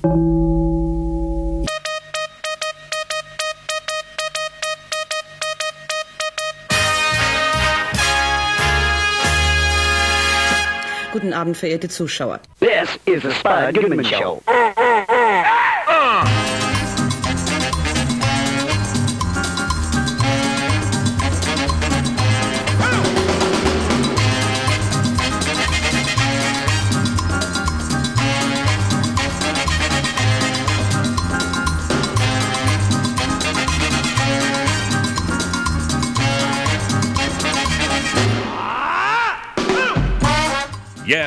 Guten Abend, verehrte Zuschauer. This is the Spud Goodman Show.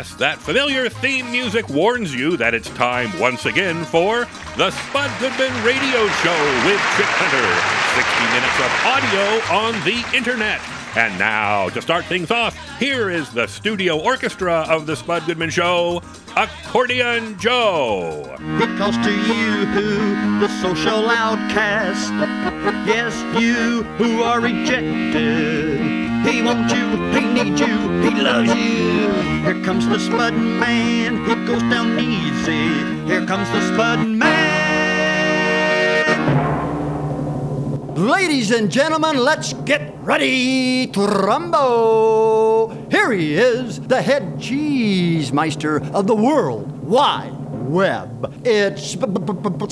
Yes, that familiar theme music warns you that it's time once again for the Spud Goodman Radio Show with Chick Hunter. 60 minutes of audio on the internet. And now, to start things off, here is the studio orchestra of the Spud Goodman Show, Accordion Joe. Because to you, who the social outcast, yes, you who are rejected, he wants you, he needs you, he loves you. Here comes the Spud Man, he goes down easy. Here comes the Spud Man. Ladies and gentlemen, let's get ready to rumble. Here he is, the head cheese meister of the world wide web. It's Spud,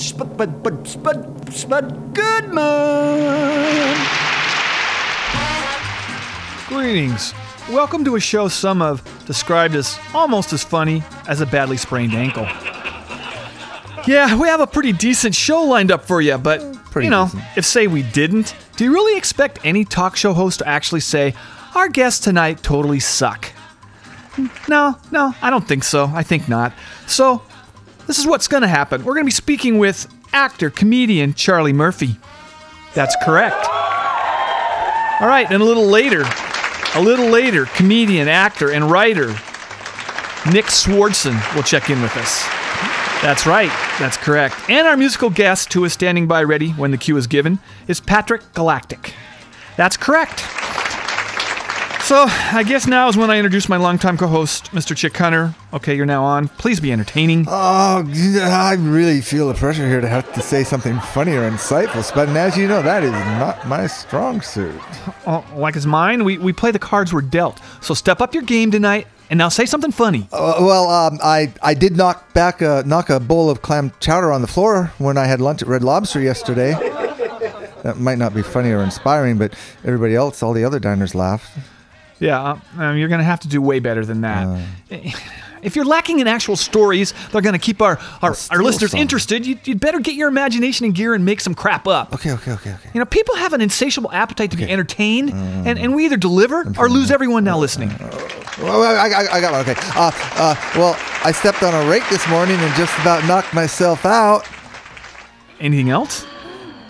Spud, Spud, Spud, Spud Goodman. Greetings. Welcome to a show some have described as almost as funny as a badly sprained ankle. Yeah, we have a pretty decent show lined up for you, but Pretty you know, decent. if say we didn't, do you really expect any talk show host to actually say our guests tonight totally suck? No, no, I don't think so. I think not. So, this is what's going to happen. We're going to be speaking with actor, comedian Charlie Murphy. That's correct. All right, and a little later, a little later, comedian, actor, and writer Nick Swardson will check in with us. That's right, that's correct. And our musical guest, who is standing by ready when the cue is given, is Patrick Galactic. That's correct. So, I guess now is when I introduce my longtime co host, Mr. Chick Hunter. Okay, you're now on. Please be entertaining. Oh, I really feel the pressure here to have to say something funny or insightful, but as you know, that is not my strong suit. Oh, like as mine, we, we play the cards we're dealt. So, step up your game tonight and now say something funny. Uh, well, um, I I did knock back a knock a bowl of clam chowder on the floor when I had lunch at Red Lobster yesterday. That might not be funny or inspiring, but everybody else, all the other diners laughed. Yeah, um, you're going to have to do way better than that. if you're lacking in actual stories, they're going to keep our, our, our listeners some. interested. You, you'd better get your imagination in gear and make some crap up. Okay, okay, okay, okay. You know, people have an insatiable appetite to be entertained, and, and we either deliver or lose everyone now listening. Well, I, I, I got one. Okay. Uh, uh, well, I stepped on a rake this morning and just about knocked myself out. Anything else?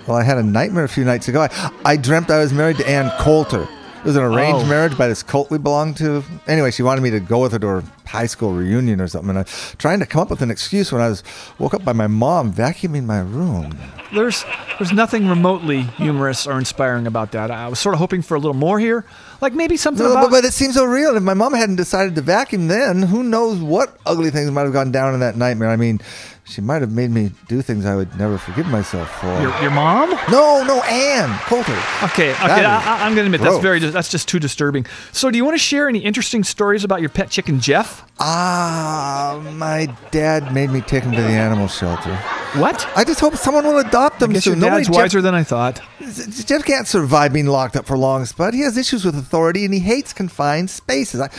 Well, I had a nightmare a few nights ago. I, I dreamt I was married to Ann Coulter. It was an arranged Oh. marriage by this cult we belonged to. Anyway, she wanted me to go with her to her high school reunion or something. And I was trying to come up with an excuse when I was woke up by my mom vacuuming my room. There's there's nothing remotely humorous or inspiring about that. I was sort of hoping for a little more here, like maybe something No, about. but, but it seems so real. If my mom hadn't decided to vacuum then, who knows what ugly things might have gone down in that nightmare. I mean, she might have made me do things I would never forgive myself for. your, your mom? no, no, Ann Coulter. Okay, okay, I, I- I'm going to admit that's very that's just too disturbing. So, do you want to share any interesting stories about your pet chicken Jeff? Ah, my dad made me take him to the animal shelter. What? I just hope someone will adopt him I guess your soon. Nobody- dad's wiser than I thought. Jeff, Jeff can't survive being locked up for long, Spud. He has issues with authority and he hates confined spaces. I,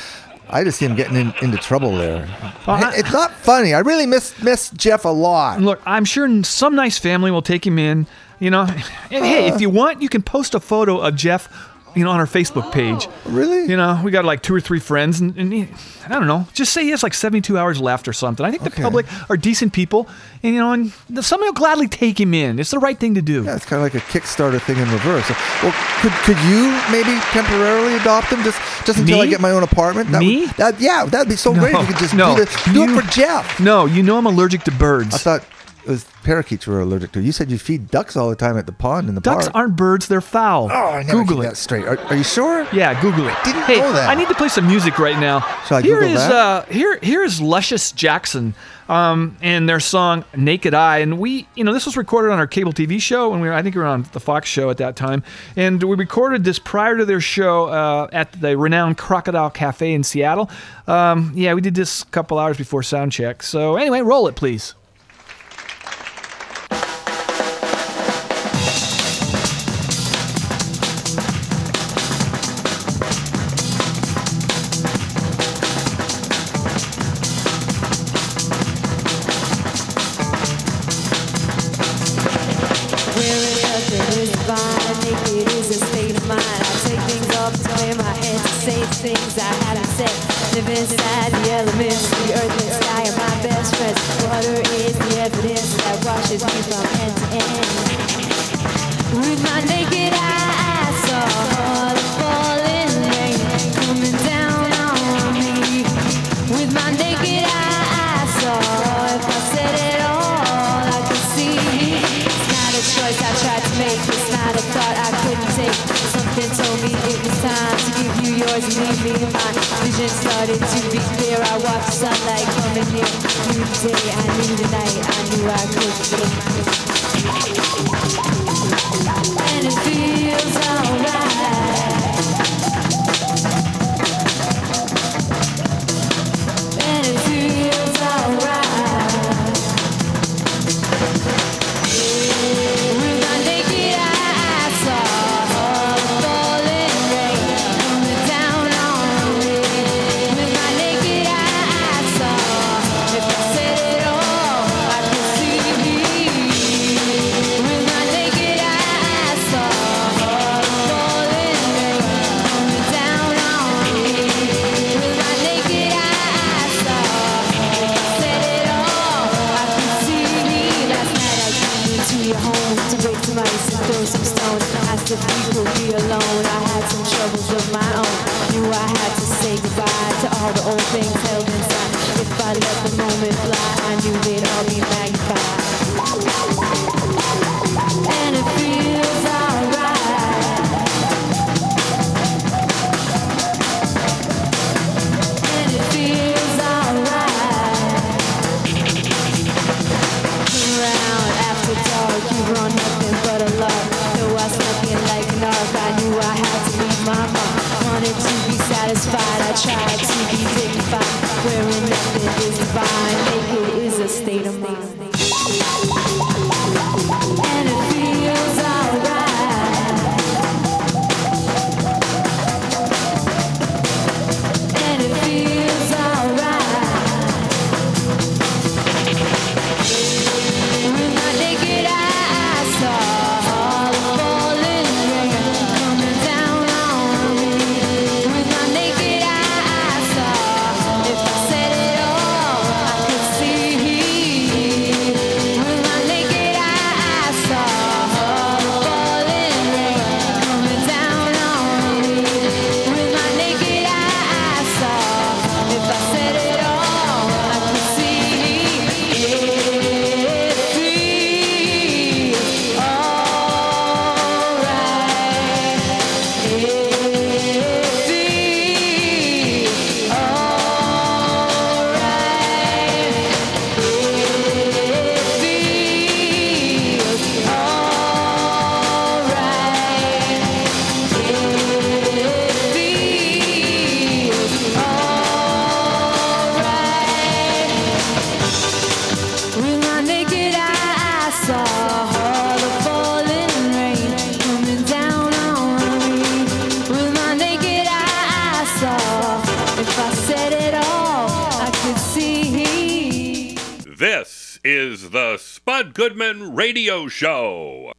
I just see him getting in, into trouble there. Well, I- it's not funny. I really miss miss Jeff a lot. Look, I'm sure some nice family will take him in. You know, and hey, if you want, you can post a photo of Jeff. You know, on our Facebook page. Really? You know, we got like two or three friends, and, and he, I don't know. Just say he has like 72 hours left or something. I think the public are decent people, and you know, and somebody will gladly take him in. It's the right thing to do. Yeah, it's kind of like a Kickstarter thing in reverse. Well, could could you maybe temporarily adopt him just just until I get my own apartment? That Me? Would, that yeah, that'd be so great if you could just no, do, the, do you- it for Jeff. No, you know I'm allergic to birds. I thought was parakeets were allergic to. You said you feed ducks all the time at the pond in the Ducks park. aren't birds; they're fowl. Oh, I never Google that it. straight. Are, are you sure? Yeah, Google it. Didn't hey, know that. I need to play some music right now. Shall I Here Google is that? uh, here here is Luscious Jackson um, and their song "Naked Eye," and we you know this was recorded on our cable TV show, and we were, I think we were on the Fox show at that time, and we recorded this prior to their show uh, at the renowned Crocodile Cafe in Seattle. Um, yeah, we did this a couple hours before sound check. So anyway, roll it, please. radio show.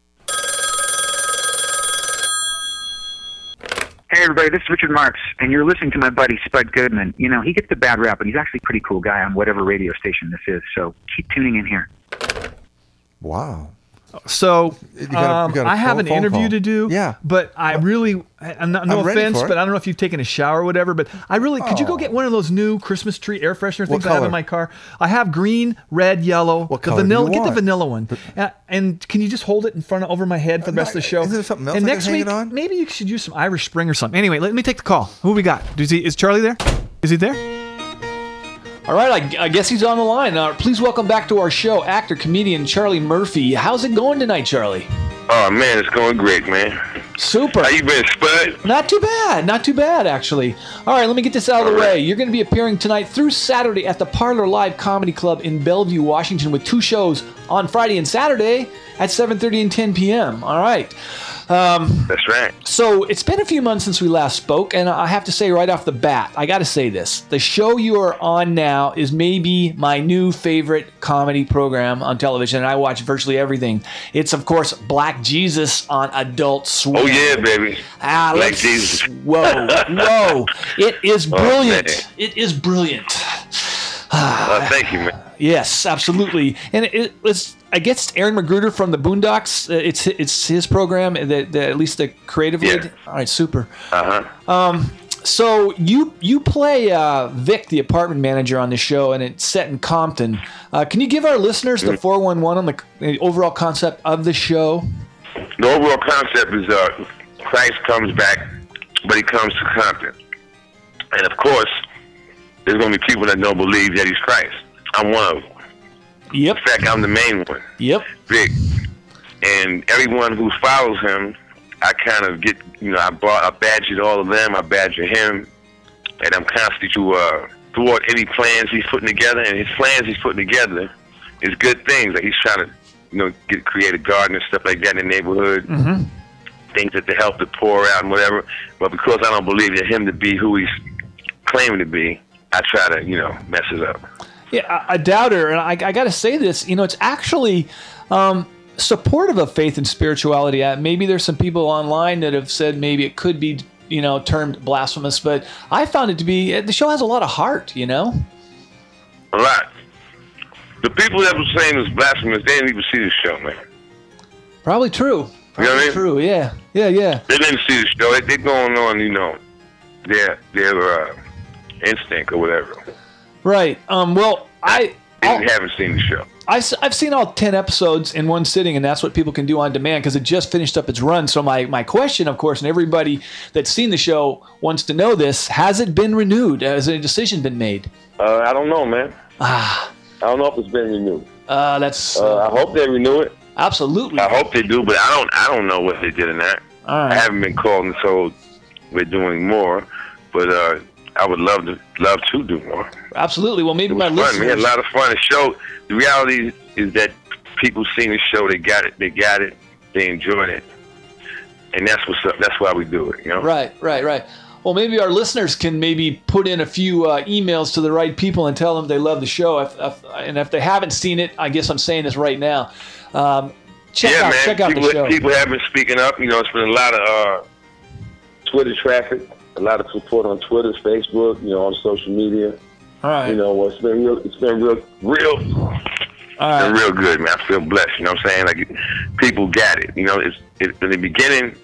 Hey, everybody, this is Richard Marx, and you're listening to my buddy Spud Goodman. You know, he gets a bad rap, but he's actually a pretty cool guy on whatever radio station this is, so keep tuning in here. Wow. So You got a- you um, I have an interview call. to do. Yeah. But I really, and no, no I'm offense, but I don't know if you've taken a shower or whatever. But I really, could you go Oh. get one of those new Christmas tree air freshener things I have in my car? I have green, red, yellow. What the color vanilla. Get the vanilla one. Uh, and can you just hold it in front of over my head for the rest of the show? Isn't there something else And next hang week, it on? maybe you should use some Irish Spring or something. Anyway, let me take the call. Who we got? Is he? Is Charlie there? Is he there? All right, I, I guess he's on the line. Uh, please welcome back to our show, actor comedian Charlie Murphy. How's it going tonight, Charlie? Oh man, it's going great, man. Super. How you been, Spud? Not too bad. Not too bad, actually. All right, let me get this out of the way. You're going to be appearing tonight through Saturday at the Parlor Live Comedy Club in Bellevue, Washington, with two shows on Friday and Saturday at 7:30 and 10 p.m. All right. That's right. So it's been a few months since we last spoke, and I have to say right off the bat, I got to say this: the show you are on now is maybe my new favorite comedy program on television, and I watch virtually everything. It's of course Black Jesus on Adult Swim. Oh yeah, baby. Ah, Black Jesus. Whoa, whoa! It is brilliant. man. it is brilliant. Oh, thank you, man. Yes, absolutely. And it, it's I guess Aaron McGruder from the Boondocks. uh, It's it's his program. That, that at least the creative Yeah. lead. All right, super. Uh huh. Um, So you you play uh, Vic, the apartment manager on the show, and it's set in Compton. Uh, can you give our listeners the four one one on the, the overall concept of the show? The overall concept is uh, Christ comes back, but he comes to Compton, and of course, there's going to be people that don't believe that he's Christ. I'm one of them. Yep. In fact, I'm the main one. Yep. Vic. And everyone who follows him, I kind of get, you know, I brought, I badgered all of them, I badger him, and I'm constantly to uh, thwart any plans he's putting together. And his plans he's putting together is good things. Like he's trying to, you know, get create a garden and stuff like that in the neighborhood. Mm-hmm. Things that to help the poor out and whatever. But because I don't believe in him to be who he's claiming to be, I try to, you know, mess it up. Yeah, a, a doubter, and I, I got to say this. You know, it's actually um, supportive of faith and spirituality. Uh, maybe there's some people online that have said maybe it could be, you know, termed blasphemous, but I found it to be. uh, The show has a lot of heart. You know. A lot. The people that were saying it was blasphemous, they didn't even see the show, man. Probably true. You know what I mean? true. Yeah. Yeah. Yeah. They didn't see the show. They, they're going on, you know, their their uh, instinct or whatever. Right. Um. Well, I. I'll- haven't seen the show. I, have seen all 10 episodes in one sitting, and that's what people can do on demand because it just finished up its run. So, my, my question, of course, and everybody that's seen the show wants to know this has it been renewed? Has a decision been made? Uh, I don't know, man. Ah. I don't know if it's been renewed. Uh, that's Uh, I hope they renew it. absolutely. I hope they do, but I don't. I don't know what they did in that. All I haven't been called and told we're doing more, but uh, I would love to love to do more. Absolutely. Well, maybe my fun. We had a lot of fun. The show. The reality is that people seen the show. They got it. They got it. They enjoyed it, and that's what's up. That's why we do it. You know. Right, right, right. Well, maybe our listeners can maybe put in a few uh, emails to the right people and tell them they love the show. If, if, and if they haven't seen it, I guess I'm saying this right now. Um, check yeah, out, man. check out people, the show. people have been speaking up. You know, it's been a lot of uh, Twitter traffic, a lot of support on Twitter, Facebook. You know, on social media. All right. You know, it's been real. It's been real, real. all It's right. been real good, man. I feel blessed. You know what I'm saying? Like people got it. You know, it's it, in the beginning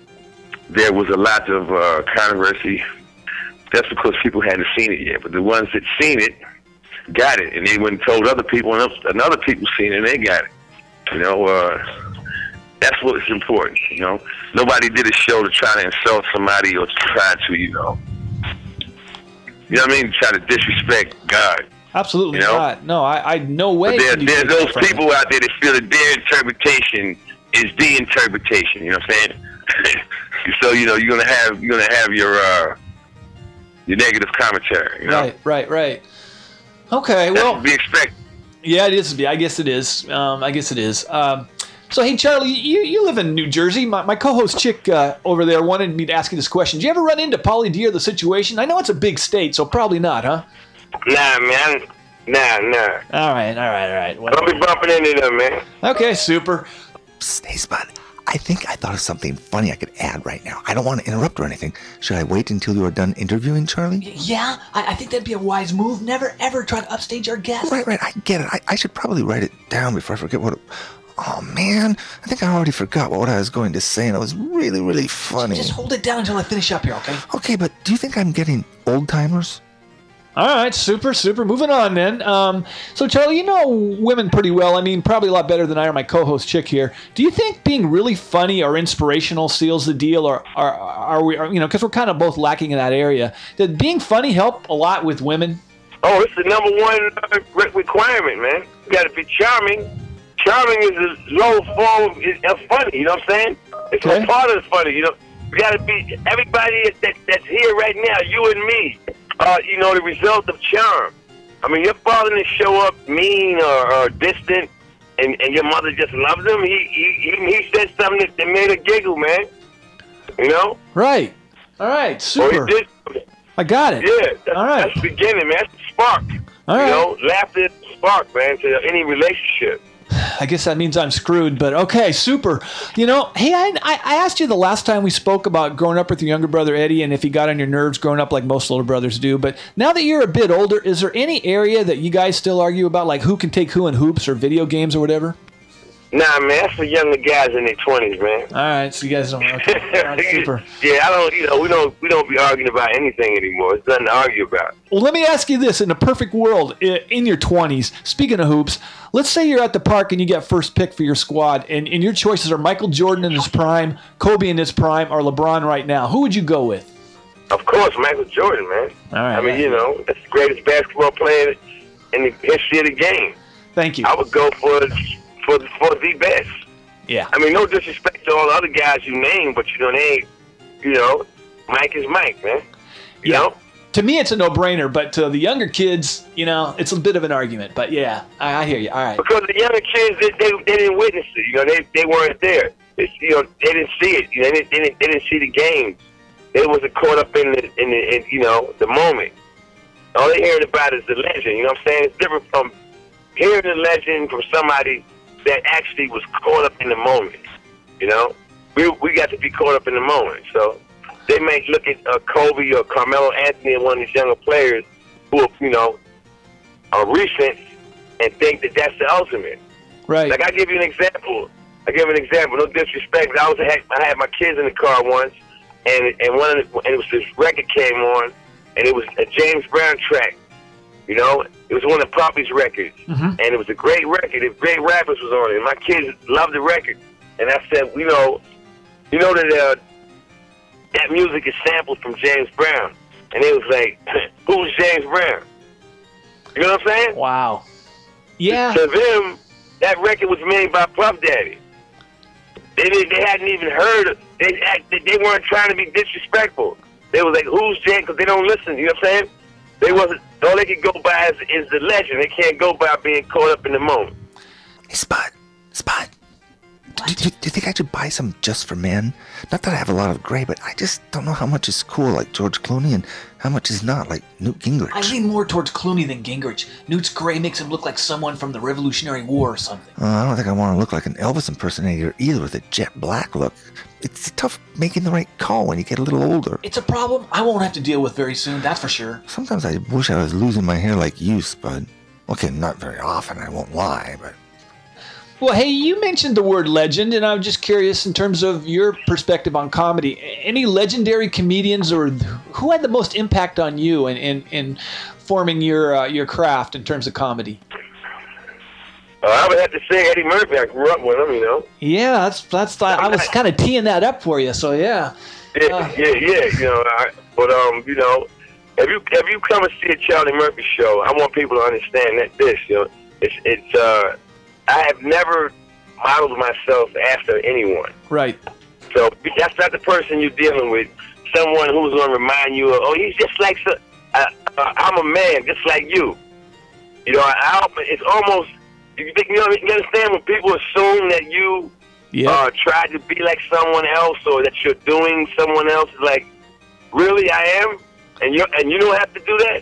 there was a lot of uh, controversy. That's because people hadn't seen it yet. But the ones that seen it got it, and they went and told other people, and and other people seen it, and they got it. You know, uh, that's what's important. You know, nobody did a show to try to insult somebody or to try to, you know, you know what I mean, try to disrespect God. Absolutely You know? not. No, I, I no way. But there, there's those people out there that feel that their interpretation is the interpretation. You know what I'm saying? so you know you're gonna have you're gonna have your uh, your negative commentary. You know, Right, right, right. Okay, that's well, to be expected. yeah, it is. Be. I guess it is. Um, I guess it is. Um, so, hey, Charlie, you, you live in New Jersey. My, my co-host Chick uh, over there wanted me to ask you this question. Did you ever run into Pauly D or the situation? I know it's a big state, so probably not, huh? Nah, man. Nah, nah. All right, all right, all right. Don't be bumping into them, man. okay, super. Hey, Spud, I think I thought of something funny I could add right now. I don't want to interrupt or anything. Should I wait until you are done interviewing Charlie? Yeah, I, I think that'd be a wise move. Never ever try to upstage our guest. Right, right. I get it. I, I should probably write it down before I forget what. Oh man, I think I already forgot what I was going to say, and it was really, really funny. Just hold it down until I finish up here, okay? Okay, but do you think I'm getting old timers? All right, super, super. Moving on then. Um, so, Charlie, you know women pretty well. I mean, probably a lot better than I or my co-host Chick here. Do you think being really funny or inspirational seals the deal, or are, are we? Are, you know, because we're kind of both lacking in that area. Did being funny help a lot with women? Oh, it's the number one uh, requirement, man. You got to be charming. Charming is a low form of of funny. You know what I'm saying? It's Okay. a part of the funny. You know, you got to be everybody that, that's here right now. You and me. Uh, you know, the result of charm. I mean, your father didn't show up mean or, or distant, and, and your mother just loved him. He he he, he said something that, that made her giggle, man. You know, Right. All right. or Super. he did. I got it. Yeah, that's, All right. that's the beginning, man. That's the spark. All you right. know, laughter is the spark, man, to any relationship. I guess that means I'm screwed, but okay, super. You know, hey, I, I asked you the last time we spoke about growing up with your younger brother Eddie and if he got on your nerves growing up like most older brothers do. But now that you're a bit older, is there any area that you guys still argue about, like who can take who in hoops or video games or whatever? Nah, man, that's for younger guys in their twenties, man. All right, so you guys don't. Okay. Right, super. yeah, I don't. You know, we don't. We don't be arguing about anything anymore. It's nothing to argue about. Well, let me ask you this: in a perfect world, in your 20s, speaking of hoops, let's say you're at the park and you get first pick for your squad, and, and your choices are Michael Jordan in his prime, Kobe in his prime, or LeBron right now. Who would you go with? Of course, Michael Jordan, man. All right. I mean, you know, that's the greatest basketball player in the history of the game. Thank you. I would go for for for the best. Yeah. I mean, no disrespect to all the other guys you name, but you know, they, ain't- you know, Mike is Mike, man. You Yeah. know. To me, it's a no-brainer, but to the younger kids, you know, it's a bit of an argument. But yeah, I, I hear you. All right. because the younger kids they, they, they didn't witness it. You know, they they weren't there. It's, you know, they didn't see it. You know, they, didn't- they didn't they didn't see the game. They wasn't caught up in the in the in, you know the moment. All they hearing about is the legend. You know what I'm saying? It's different from hearing the legend from somebody that actually was caught up in the moment. You know, we we got to be caught up in the moment. So they may look at uh, Kobe or Carmelo Anthony and one of these younger players who are, you know are recent and think that that's the ultimate. Right. Like I give you an example. I give an example. No disrespect, I was had, I had my kids in the car once, and and one of the, and it was this record came on, and it was a James Brown track. You know, it was one of Poppy's records, and it was a great record. If great rappers was on it, and my kids loved the record. And I said, you know, you know that uh, that music is sampled from James Brown, and they was like, who's James Brown? You know what I'm saying? Wow. Yeah. To them, that record was made by Puff Daddy. They didn't, they hadn't even heard. Of, they act, they weren't trying to be disrespectful. They was like, "Who's Jay?" Because they don't listen. You know what I'm saying? They wasn't. All they can go by is, is the legend. They can't go by being caught up in the moment. Hey, Spot, Spot. Do, do, do you think I should buy some just for men? Not that I have a lot of gray, but I just don't know how much is cool, like George Clooney, and how much is not, like Newt Gingrich. I lean more towards Clooney than Gingrich. Newt's gray makes him look like someone from the Revolutionary War or something. Uh, I don't think I want to look like an Elvis impersonator either with a jet black look. It's tough making the right call when you get a little older. It's a problem I won't have to deal with very soon, that's for sure. Sometimes I wish I was losing my hair like you, Spud. Okay, not very often, I won't lie, but Well, hey, you mentioned the word legend, and I'm just curious in terms of your perspective on comedy. Any legendary comedians or who had the most impact on you in, in, in forming your uh, your craft in terms of comedy? Uh, I would have to say Eddie Murphy. I grew up with him. You know. Yeah, that's that's I was kind of teeing that up for you. So yeah, Yeah, Uh. yeah, yeah. You know, I, but um, you know, if you if you come and see a Charlie Murphy show, I want people to understand that this, you know, it's it's. uh I have never modeled myself after anyone. right. So that's not the person you're dealing with. Someone who's going to remind you of, oh, he's just like, so, uh, uh, I'm a man, just like you. You know, I, I, it's almost, you, think, you, know, you understand when people assume that you Yeah. uh, try to be like someone else or that you're doing someone else. Like, really, I am, and you and you don't have to do that.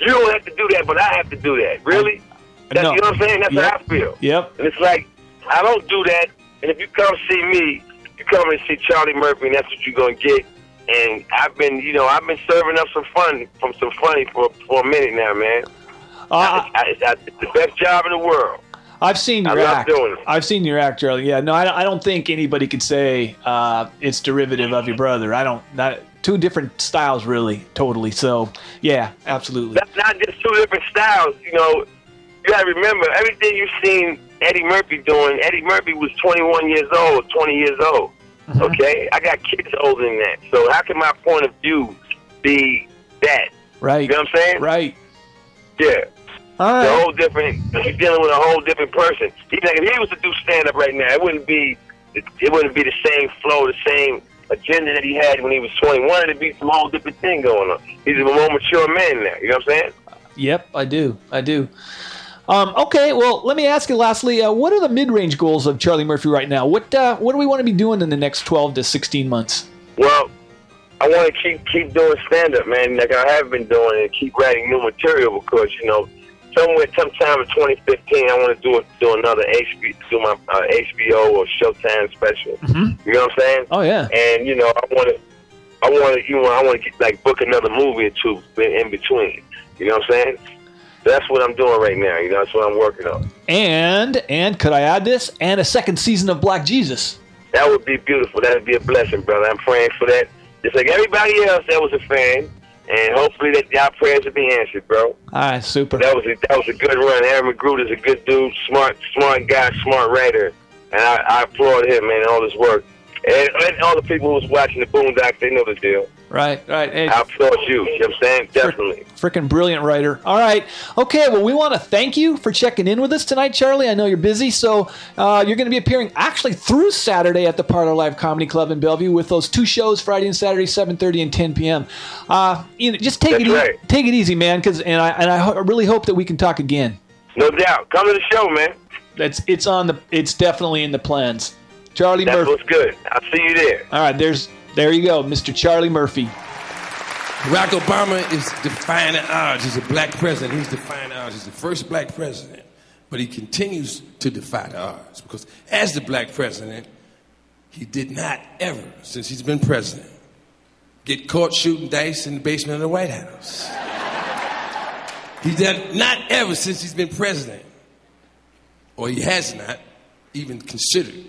You don't have to do that, but I have to do that. Really? That's, No. You know what I'm saying? That's Yep. how I feel. Yep. And it's like, I don't do that. And if you come see me, you come and see Charlie Murphy, and that's what you're going to get. And I've been, you know, I've been serving up some fun from some funny for for a minute now, man. Uh, I, I, it's the best job in the world. I've seen I your act. doing it. I've seen your act, Charlie. Yeah, no, I, I don't think anybody could say uh, it's derivative of your brother. I don't. That two different styles, really, totally. So, yeah, absolutely. That's not just two different styles. You know, you gotta remember everything you've seen Eddie Murphy doing. Eddie Murphy was 21 years old, 20 years old. Mm-hmm. Okay, I got kids older than that. So how can my point of view be that? Right. You know what I'm saying? Right. Yeah. All right. whole different. You're dealing with a whole different person. He's like, if he was to do stand up right now, it wouldn't be. It, it wouldn't be the same flow, the same agenda that he had when he was 21. It'd be some whole different thing going on. He's a more mature man now. You know what I'm saying? Yep, I do. I do. Um, okay, well, let me ask you lastly, uh, what are the mid-range goals of Charlie Murphy right now? What uh, what do we want to be doing in the next 12 to 16 months? Well, I want to keep keep doing stand up, man, like I have been doing, and keep writing new material because you know, somewhere, sometime in 2015, I want to do a, do another HBO, do my uh, HBO or Showtime special. You know what I'm saying? Oh yeah. And you know, I want to, I want to, you know, I want to get like book another movie or two in between. You know what I'm saying? That's what I'm doing right now. You know, that's what I'm working on. And and could I add this? And a second season of Black Jesus. That would be beautiful. That would be a blessing, brother. I'm praying for that. Just like everybody else that was a fan, and hopefully that y'all prayers will be answered, bro. All right, super. That was a, that was a good run. Aaron is a good dude, smart smart guy, smart writer, and I, I applaud him man and all his work. And, and all the people who was watching the Boondocks, they know the deal. Right, right. Hey, applaud you. You know what I'm saying? Definitely. freaking brilliant writer. All right. Okay, well, we want to thank you for checking in with us tonight, Charlie. I know you're busy, so uh, you're going to be appearing actually through Saturday at the Parlor Live Comedy Club in Bellevue with those two shows, Friday and Saturday, 7:30 and 10 p.m. Uh, you know, just take That's it, right. take it easy, man. Because and I and I ho- really hope that we can talk again. No doubt. Come to the show, man. That's it's on the it's definitely in the plans. Charlie That's Murphy. what's good. I'll see you there. All right, there's there you go, Mr. Charlie Murphy. Barack Obama is defying odds. He's a black president. He's defying odds. He's the first black president. But he continues to defy the odds because, as the black president, he did not ever, since he's been president, get caught shooting dice in the basement of the White House. He did not ever, since he's been president, or he has not even considered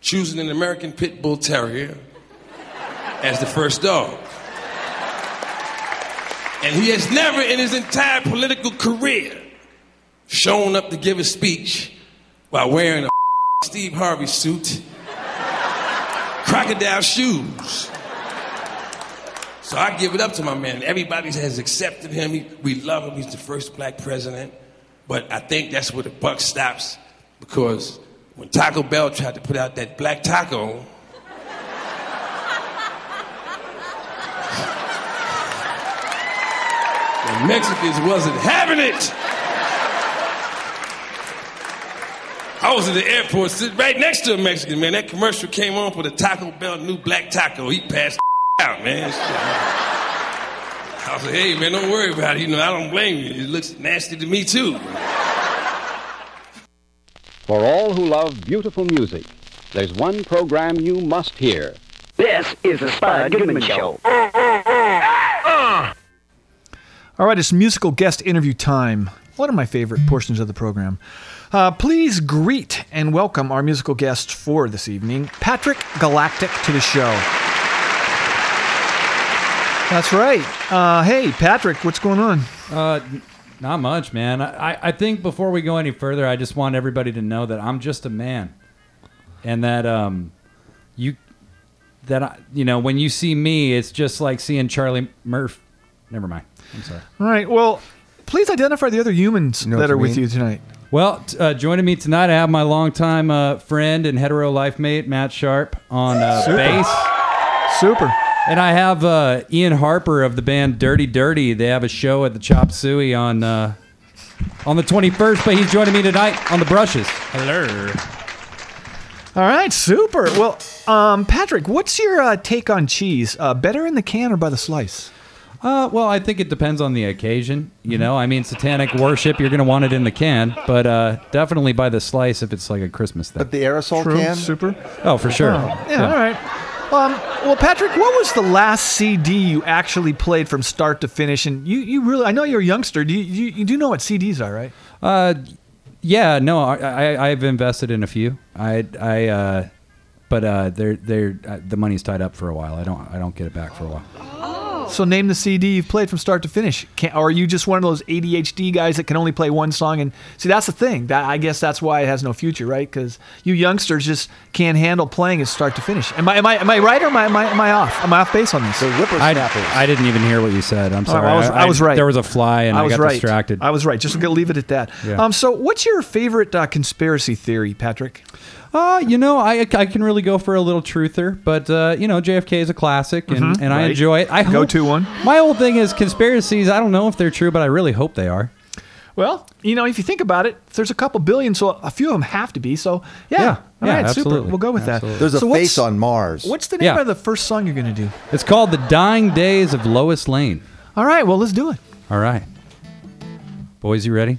choosing an American Pit Bull Terrier as the first dog. And he has never in his entire political career shown up to give a speech while wearing a Steve Harvey suit, crocodile shoes. So I give it up to my man. Everybody has accepted him. He- we love him. He's the first black president. But I think that's where the buck stops because when Taco Bell tried to put out that black taco, Mexicans wasn't having it. I was at the airport sitting right next to a Mexican, man. That commercial came on for the Taco Bell new black taco. He passed out, man. I was like, hey, man, don't worry about it. You know, I don't blame you. It looks nasty to me, too. For all who love beautiful music, there's one program you must hear. This is the Spud Goodman Show. All right, it's musical guest interview time. One of my favorite portions of the program. Uh, please greet and welcome our musical guest for this evening, Patrick Galactic, to the show. That's right. Uh, hey, Patrick, what's going on? Uh, not much, man. I, I think before we go any further, I just want everybody to know that I'm just a man, and that um, you, that I, you know, when you see me, it's just like seeing Charlie Murph. Never mind. I'm sorry. All right, well, please identify the other humans know that what are you with mean? you tonight. Well, t- uh, joining me tonight, I have my longtime uh, friend and hetero life mate, Matt Sharp, on uh, Super. bass. Super. And I have uh, Ian Harper of the band Dirty Dirty. They have a show at the Chop Suey on uh, on the 21st, but he's joining me tonight on the brushes. Hello. All right, super. Well, um, Patrick, what's your uh, take on cheese? Uh, better in the can or by the slice? Uh, well, I think it depends on the occasion. You know, I mean, satanic worship, you're going to want it in the can, but uh, definitely by the slice if it's like a Christmas thing. But the aerosol True, can? super. Oh, for sure. Oh, yeah, all right. Um, well, Patrick, what was the last CD you actually played from start to finish? And you, you really, I know you're a youngster. Do you, you, you do know what CDs are, right? Uh, Yeah, no, I, I I've invested in a few. I I uh, but uh, they're they're uh, the money's tied up for a while. I don't I don't get it back for a while. So name the CD you've played from start to finish. Can, or are you just one of those ADHD guys that can only play one song? And see, that's the thing. That I guess that's why it has no future, right? Because you youngsters just can't handle playing it start to finish. Am I am I am I right or am I am I, am I off? Am I off base on this? The I, I didn't even hear what you said. I'm sorry. I was, I, was right. There was a fly and I, was got right. distracted. I was right. Just gonna leave it at that. Yeah. Um. So, what's your favorite uh, conspiracy theory, Patrick? Uh, you know, I, I can really go for a little truther, but uh, you know, JFK is a classic, and, Mhm, and I right. enjoy it. I Go hope- to one. My whole thing is conspiracies. I don't know if they're true, but I really hope they are. Well, you know, if you think about it, there's a couple billion, so a few of them have to be. So, yeah, Yeah, all yeah, right, super. absolutely. We'll go with Absolutely. that. There's a So what's- face on Mars. What's the name Yeah. of the first song you're going to do? It's called "The Dying Days of Lois Lane." All right, well, let's do it. All right, boys, you ready?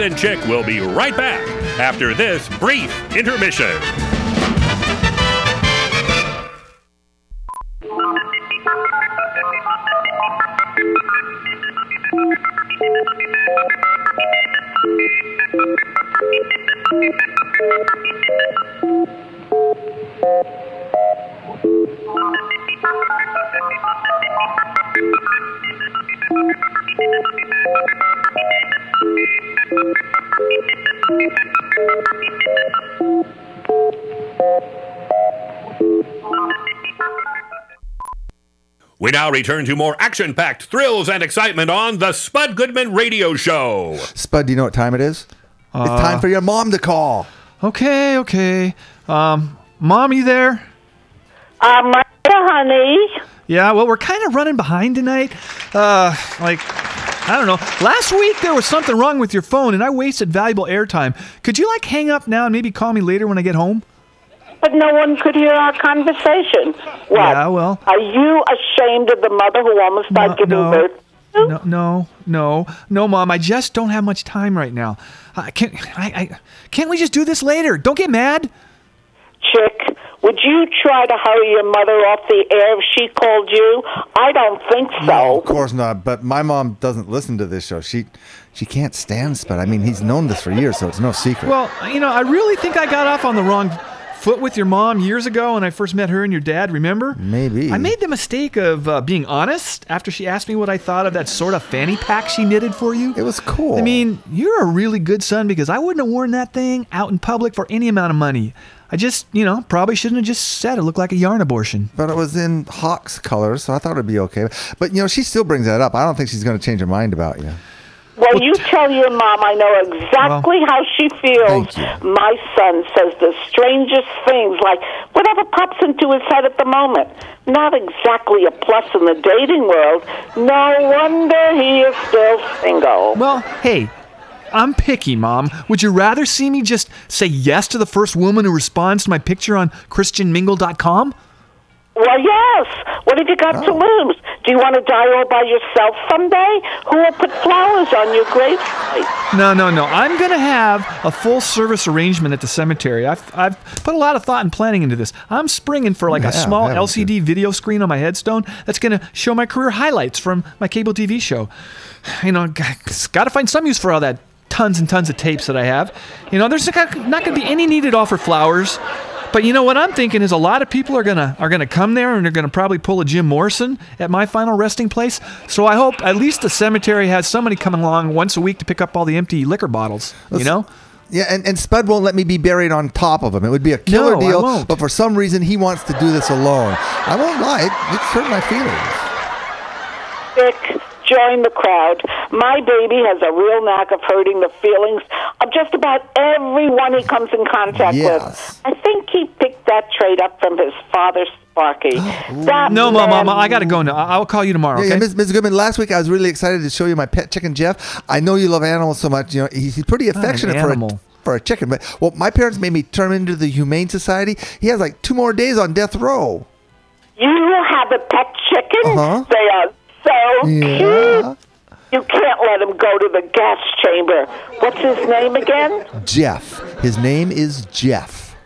And Chick will be right back after this brief intermission. Now return to more action packed thrills and excitement on the Spud Goodman Radio Show. Spud, do you know what time it is? Uh, it's time for your mom to call. Okay, okay. Um, mom, you there? Um, honey. Yeah, well, we're kind of running behind tonight. Uh, like, I don't know. Last week there was something wrong with your phone, and I wasted valuable airtime. Could you like hang up now and maybe call me later when I get home? but no one could hear our conversation. What? Yeah, well. Are you ashamed of the mother who almost died giving no. birth? No, no, no, no, mom. I just don't have much time right now. I can't. I, I can't. We just do this later. Don't get mad. Chick, would you try to hurry your mother off the air if she called you? I don't think so. No, of course not. But my mom doesn't listen to this show. She she can't stand Spud. I mean, he's known this for years, so it's no secret. Well, you know, I really think I got off on the wrong foot with your mom years ago when I first met her and your dad. Remember? Maybe. I made the mistake of uh, being honest after she asked me what I thought of that sort of fanny pack she knitted for you. It was cool. I mean, you're a really good son because I wouldn't have worn that thing out in public for any amount of money. I just, you know, probably shouldn't have just said it looked like a yarn abortion. But it was in Hawk's colors, so I thought it'd be okay. But you know, she still brings that up. I don't think she's going to change her mind about you. Well, you tell your mom I know exactly how she feels. My son says the strangest things, like whatever pops into his head at the moment. Not exactly a plus in the dating world. No wonder he is still single. Well, hey, I'm picky, Mom. Would you rather see me just say yes to the first woman who responds to my picture on ChristianMingle.com? Well, yes. What have you got to oh. lose? Do you want to die all by yourself someday? Who will put flowers on your gravesite? No, no, no. I'm going to have a full service arrangement at the cemetery. I've, I've put a lot of thought and planning into this. I'm springing for like Yeah, a small haven't LCD video screen on my headstone that's going to show my career highlights from my cable TV show. You know, got to find some use for all that tons and tons of tapes that I have. You know, there's not going to be any need at all for flowers. But you know what I'm thinking is a lot of people are gonna are gonna come there and they're gonna probably pull a Jim Morrison at my final resting place. So I hope at least the cemetery has somebody coming along once a week to pick up all the empty liquor bottles. You know? Yeah, and, and Spud won't let me be buried on top of him. It would be a killer No, I deal, won't. but for some reason he wants to do this alone. I won't lie, it- it's hurt my feelings. Dick, join the crowd. My baby has a real knack of hurting the feelings of just about everyone he comes in contact Yes. with. I think he picked that trait up from his father, Sparky. that No, Mom, man- Mom, I gotta go now. I- I'll call you tomorrow. Yeah, Okay? yeah, Ms. Ms. Goodman, last week I was really excited to show you my pet chicken, Jeff. I know you love animals so much. You know, he's, he's pretty Not an affectionate for a, animal. for a chicken. But well, my parents made me turn him into the Humane Society. He has like two more days on death row. You have a pet chicken? Uh-huh. They are so Yeah. cute. You can't let him go to the gas chamber. What's his name again? Jeff. His name is Jeff.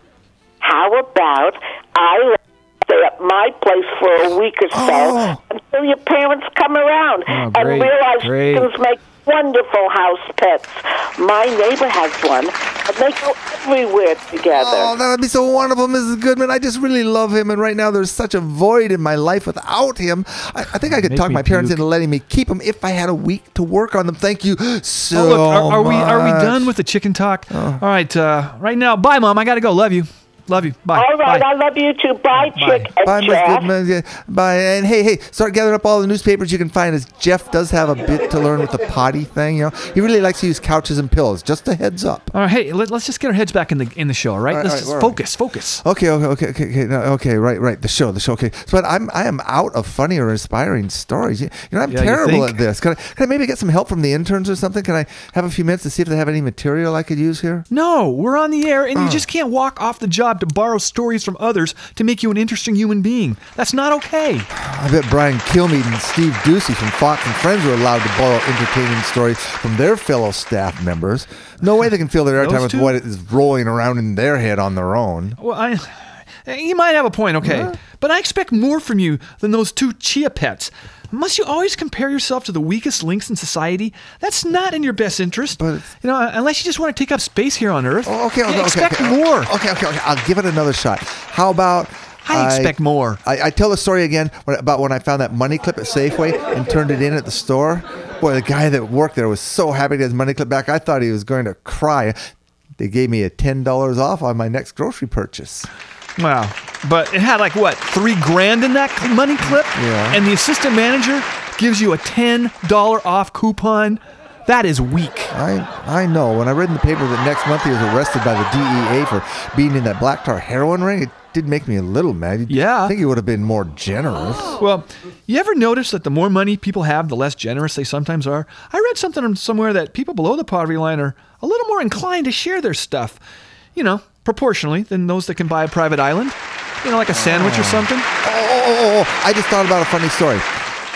How about I let you stay at my place for a week or so Oh. until your parents come around Oh, and great, realize great. chickens make wonderful house pets. My neighbor has one, and they go everywhere together. Oh, that would be so wonderful, Mrs. Goodman. I just really love him, and right now there's such a void in my life without him. I, I think I could Make talk my parents puke. into letting me keep him if I had a week to work on them. Thank you so oh, look, are, are we are we done with the chicken talk? All right, uh, right now. Bye, Mom. I gotta go. Love you. Love you. Bye. All right, Bye. I love you too. Bye, chick. and Bye, Miss Jeff. Goodman. Yeah, Bye. And hey, hey, start gathering up all the newspapers you can find. As Jeff does have a bit to learn with the potty thing. You know, he really likes to use couches and pillows. Just a heads up. All right, hey, let, us just get our heads back in the in the show, all right? All right, let's all right, just all right. focus, focus. Okay, okay, okay, okay, okay, no, okay, right, right. The show, the show. Okay, but I'm I am out of funny or inspiring stories. You, you know, I'm Yeah, terrible at this. Can I, can I maybe get some help from the interns or something? Can I have a few minutes to see if they have any material I could use here? No, we're on the air, and you Uh. just can't walk off the job to borrow stories from others to make you an interesting human being. That's not okay. I bet Brian Kilmeade and Steve Doocy from Fox and Friends were allowed to borrow entertaining stories from their fellow staff members. No way they can fill their airtime with what is rolling around in their head on their own. Well, I, you might have a point, okay, but I expect more from you than those two chia pets. Must you always compare yourself to the weakest links in society? That's not in your best interest. But- you know, uh, unless you just want to take up space here on Earth. Oh, okay, okay, Yeah, okay, okay. more. Okay, okay, okay. I'll give it another shot. How about I expect more. I, I tell the story again about when I found that money clip at Safeway and turned it in at the store. Boy, the guy that worked there was so happy to get his money clip back. I thought he was going to cry. They gave me a ten dollars off on my next grocery purchase. Wow. But it had like what, three grand in that money clip? Yeah. And the assistant manager gives you a $10 off coupon. That is weak. I I know. When I read in the paper that next month he was arrested by the DEA for being in that black tar heroin ring, it did make me a little mad. You'd Yeah. I think he would have been more generous. Well, you ever notice that the more money people have, the less generous they sometimes are? I read something somewhere that people below the poverty line are a little more inclined to share their stuff. You know, proportionally than those that can buy a private island. You know, like a sandwich or oh. something. Oh, oh, oh, oh, oh, I just thought about a funny story.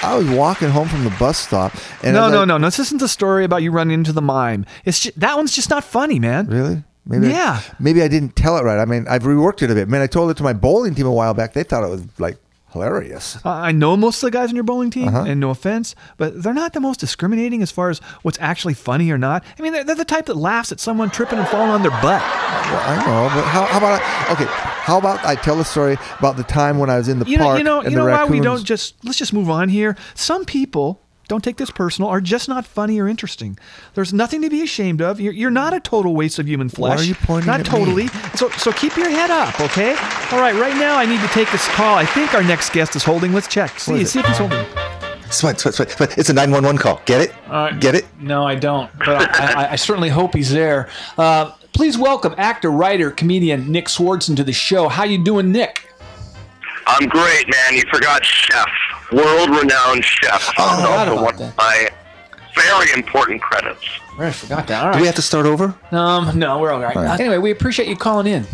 I was walking home from the bus stop, and no, no, no, no. This isn't the story about you running into the mime. It's ju- that one's just not funny, man. Really? Maybe Yeah. I, maybe I didn't tell it right. I mean, I've reworked it a bit. Man, I told it to my bowling team a while back. They thought it was like hilarious. I know most of the guys on your bowling team, Uh-huh. and no offense, but they're not the most discriminating as far as what's actually funny or not. I mean, they're, they're the type that laughs at someone tripping and falling on their butt. Well, I know, but how, how about I, okay? How about I tell a story about the time when I was in the you know, park you know, and you the know why we don't just let's just move on here. Some people don't take this personal are just not funny or interesting. There's nothing to be ashamed of. You're, you're not a total waste of human Why flesh. are you pointing Not at me? totally. So so keep your head up, okay? All right, right now I need to take this call. I think our next guest is holding. Let's check. See, is see if he's holding. Sweat, sweat, sweat, sweat. It's a 911 call. Get it? Uh, Get it? No, I don't. But I, I, I certainly hope he's there. Uh, please welcome actor, writer, comedian Nick Swardson to the show. How you doing, Nick? I'm great, man. You forgot chef, world-renowned chef. Oh, I That's forgot also about one that. of my very important credits. I forgot that. All Do we have to start over? Um, no, we're all right. All right. Anyway, we appreciate you calling in.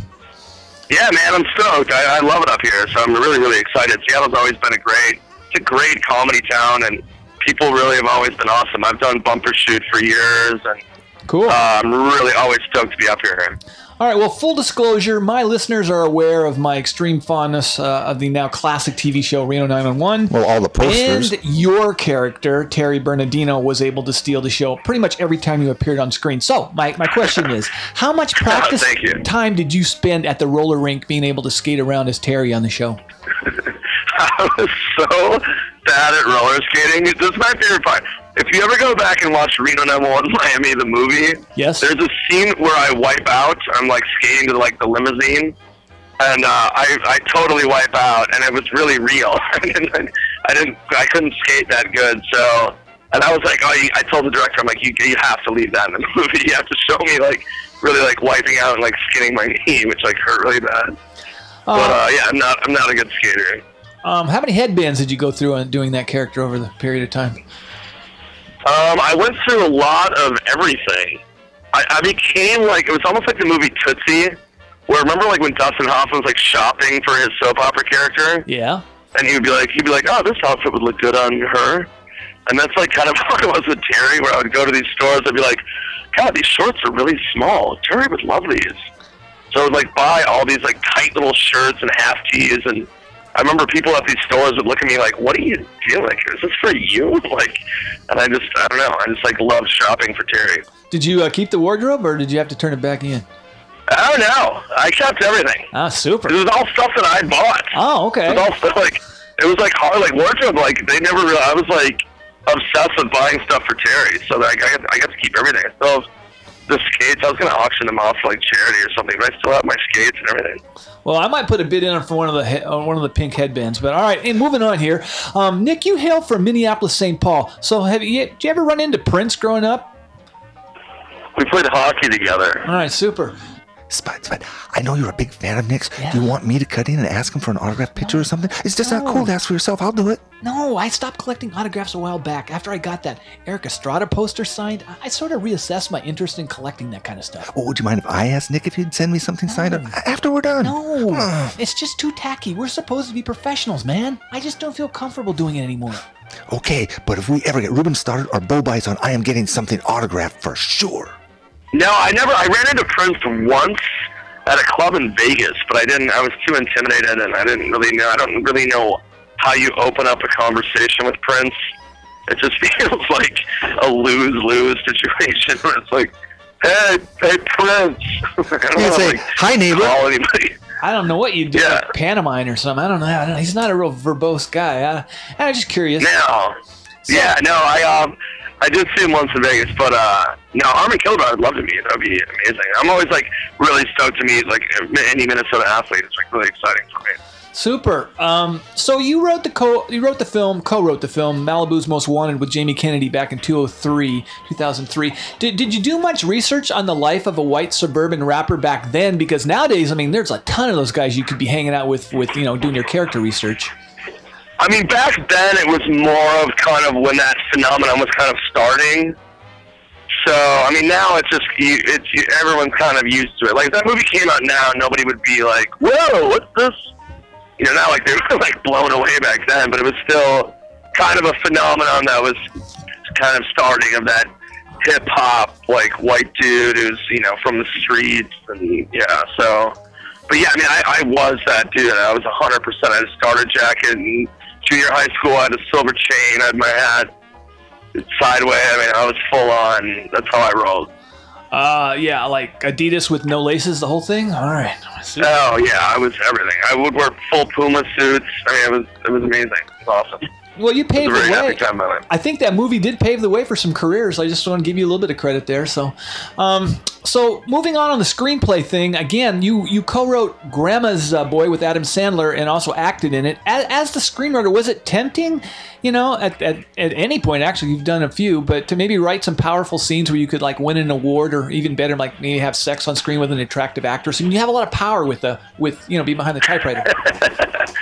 Yeah, man, I'm stoked. I, I love it up here, so I'm really, really excited. Seattle's always been a great, it's a great comedy town, and people really have always been awesome. I've done Bumbershoot for years, and cool. Uh, I'm really always stoked to be up here. All right. Well, full disclosure, my listeners are aware of my extreme fondness uh, of the now classic TV show Reno 911. Well, all the posters. And your character, Terry Bernardino, was able to steal the show pretty much every time you appeared on screen. So, my, my question is how much practice Thank time did you spend at the roller rink being able to skate around as Terry on the show? I was so bad at roller skating. This is my favorite part. If you ever go back and watch Reno 911 Miami, the movie, yes, there's a scene where I wipe out. I'm like skating to like the limousine, and uh, I I totally wipe out, and it was really real. I didn't I didn't I couldn't skate that good, so. And I was like, oh, I told the director, I'm like, you, you have to leave that in the movie. You have to show me like really like wiping out and like skinning my knee, which like hurt really bad. but uh, yeah, I'm not I'm not a good skater. Um, how many headbands did you go through on doing that character over the period of time? Um, I went through a lot of everything. I, I became like it was almost like the movie Tootsie, where remember like when Dustin Hoffman was like shopping for his soap opera character, Yeah. and he would be like he'd be like, oh, this outfit would look good on her, and that's like kind of how it was with Terry, where I would go to these stores, I'd be like, God, these shorts are really small. Terry would love these. So I would like buy all these like tight little shirts and half tees and. I remember people at these stores would look at me like, "What are you doing? Is this for you?" Like, and I just, I don't know. I just like love shopping for Terry. Did you uh, keep the wardrobe or did you have to turn it back in? I don't know. I kept everything. Ah, super. It was all stuff that I bought. Oh, okay. It was all stuff like it was like hard, like wardrobe. Like they never. Really, I was like obsessed with buying stuff for Terry, so like I got, I got to keep everything. I still have the skates. I was gonna auction them off for like charity or something, but I still have my skates and everything. Well, I might put a bid in for one of the he- uh, one of the pink headbands. But all right, and moving on here, um, Nick, you hail from Minneapolis, St. Paul. So have you? Did you ever run into Prince growing up? We played hockey together. All right, super. Spud, Spud, I know you're a big fan of Nick's. Do you want me to cut in and ask him for an autograph picture or something? It's just not cool to ask for yourself. I'll do it. No, I stopped collecting autographs a while back. After I got that Erik Estrada poster signed, I- I sort of reassessed my interest in collecting that kind of stuff. Well, would you mind if I asked Nick if he'd send me something signed after we're done? No, it's just too tacky. We're supposed to be professionals, man. I just don't feel comfortable doing it anymore. Okay, but if we ever get Ruben Studdard or Bo Bice on, I am getting something autographed for sure. No, I never. I ran into Prince once at a club in Vegas, but I didn't. I was too intimidated, and I didn't really know. I don't really know how you open up a conversation with Prince. It just feels like a lose-lose situation. Where it's like, hey, hey, Prince. I don't You know, say, like, "Hi, neighbor." Call anybody. I don't know what you do, like pantomime or something. I don't know. I don't know. He's not a real verbose guy. I, I'm just curious. No. Yeah, no, I um I did see him once in Vegas, but uh no, Harmon Killebrew I'd love to meet. That'd be amazing. I'm always like really stoked to meet like any Minnesota athlete. It's like really exciting for me. Super. Um, so you wrote the co you wrote the film, co-wrote the film Malibu's Most Wanted with Jamie Kennedy back in 2003, 2003. Did, did you do much research on the life of a white suburban rapper back then because nowadays, I mean, there's a ton of those guys you could be hanging out with with, you know, doing your character research. I mean, back then it was more of kind of when that phenomenon was kind of starting. So I mean, now it's just you, it's you, everyone's kind of used to it. Like if that movie came out now, nobody would be like, "Whoa, what's this?" You know, not like they were like blown away back then, but it was still kind of a phenomenon that was kind of starting of that hip hop like white dude who's you know from the streets and yeah. So, but yeah, I mean, I, I was that dude. I was hundred percent. I starter jacket in junior high school. I had a silver chain. I had my hat sideways. I mean, I was full on. That's how I rolled. Uh, yeah, like Adidas with no laces, the whole thing. All right. Oh yeah, I was everything. I would wear full Puma suits. I mean, it was it was amazing. It was awesome. Well, you paved the way. happy time in my. I think that movie did pave the way for some careers. I just want to give you a little bit of credit there. So, um, so moving on on the screenplay thing again, you you co-wrote Grandma's uh, Boy with Adam Sandler and also acted in it. As, as the screenwriter, was it tempting? You know, at, at at any point, actually, you've done a few, but to maybe write some powerful scenes where you could like win an award, or even better, like maybe have sex on screen with an attractive actress, and you have a lot of power with the with you know be behind the typewriter.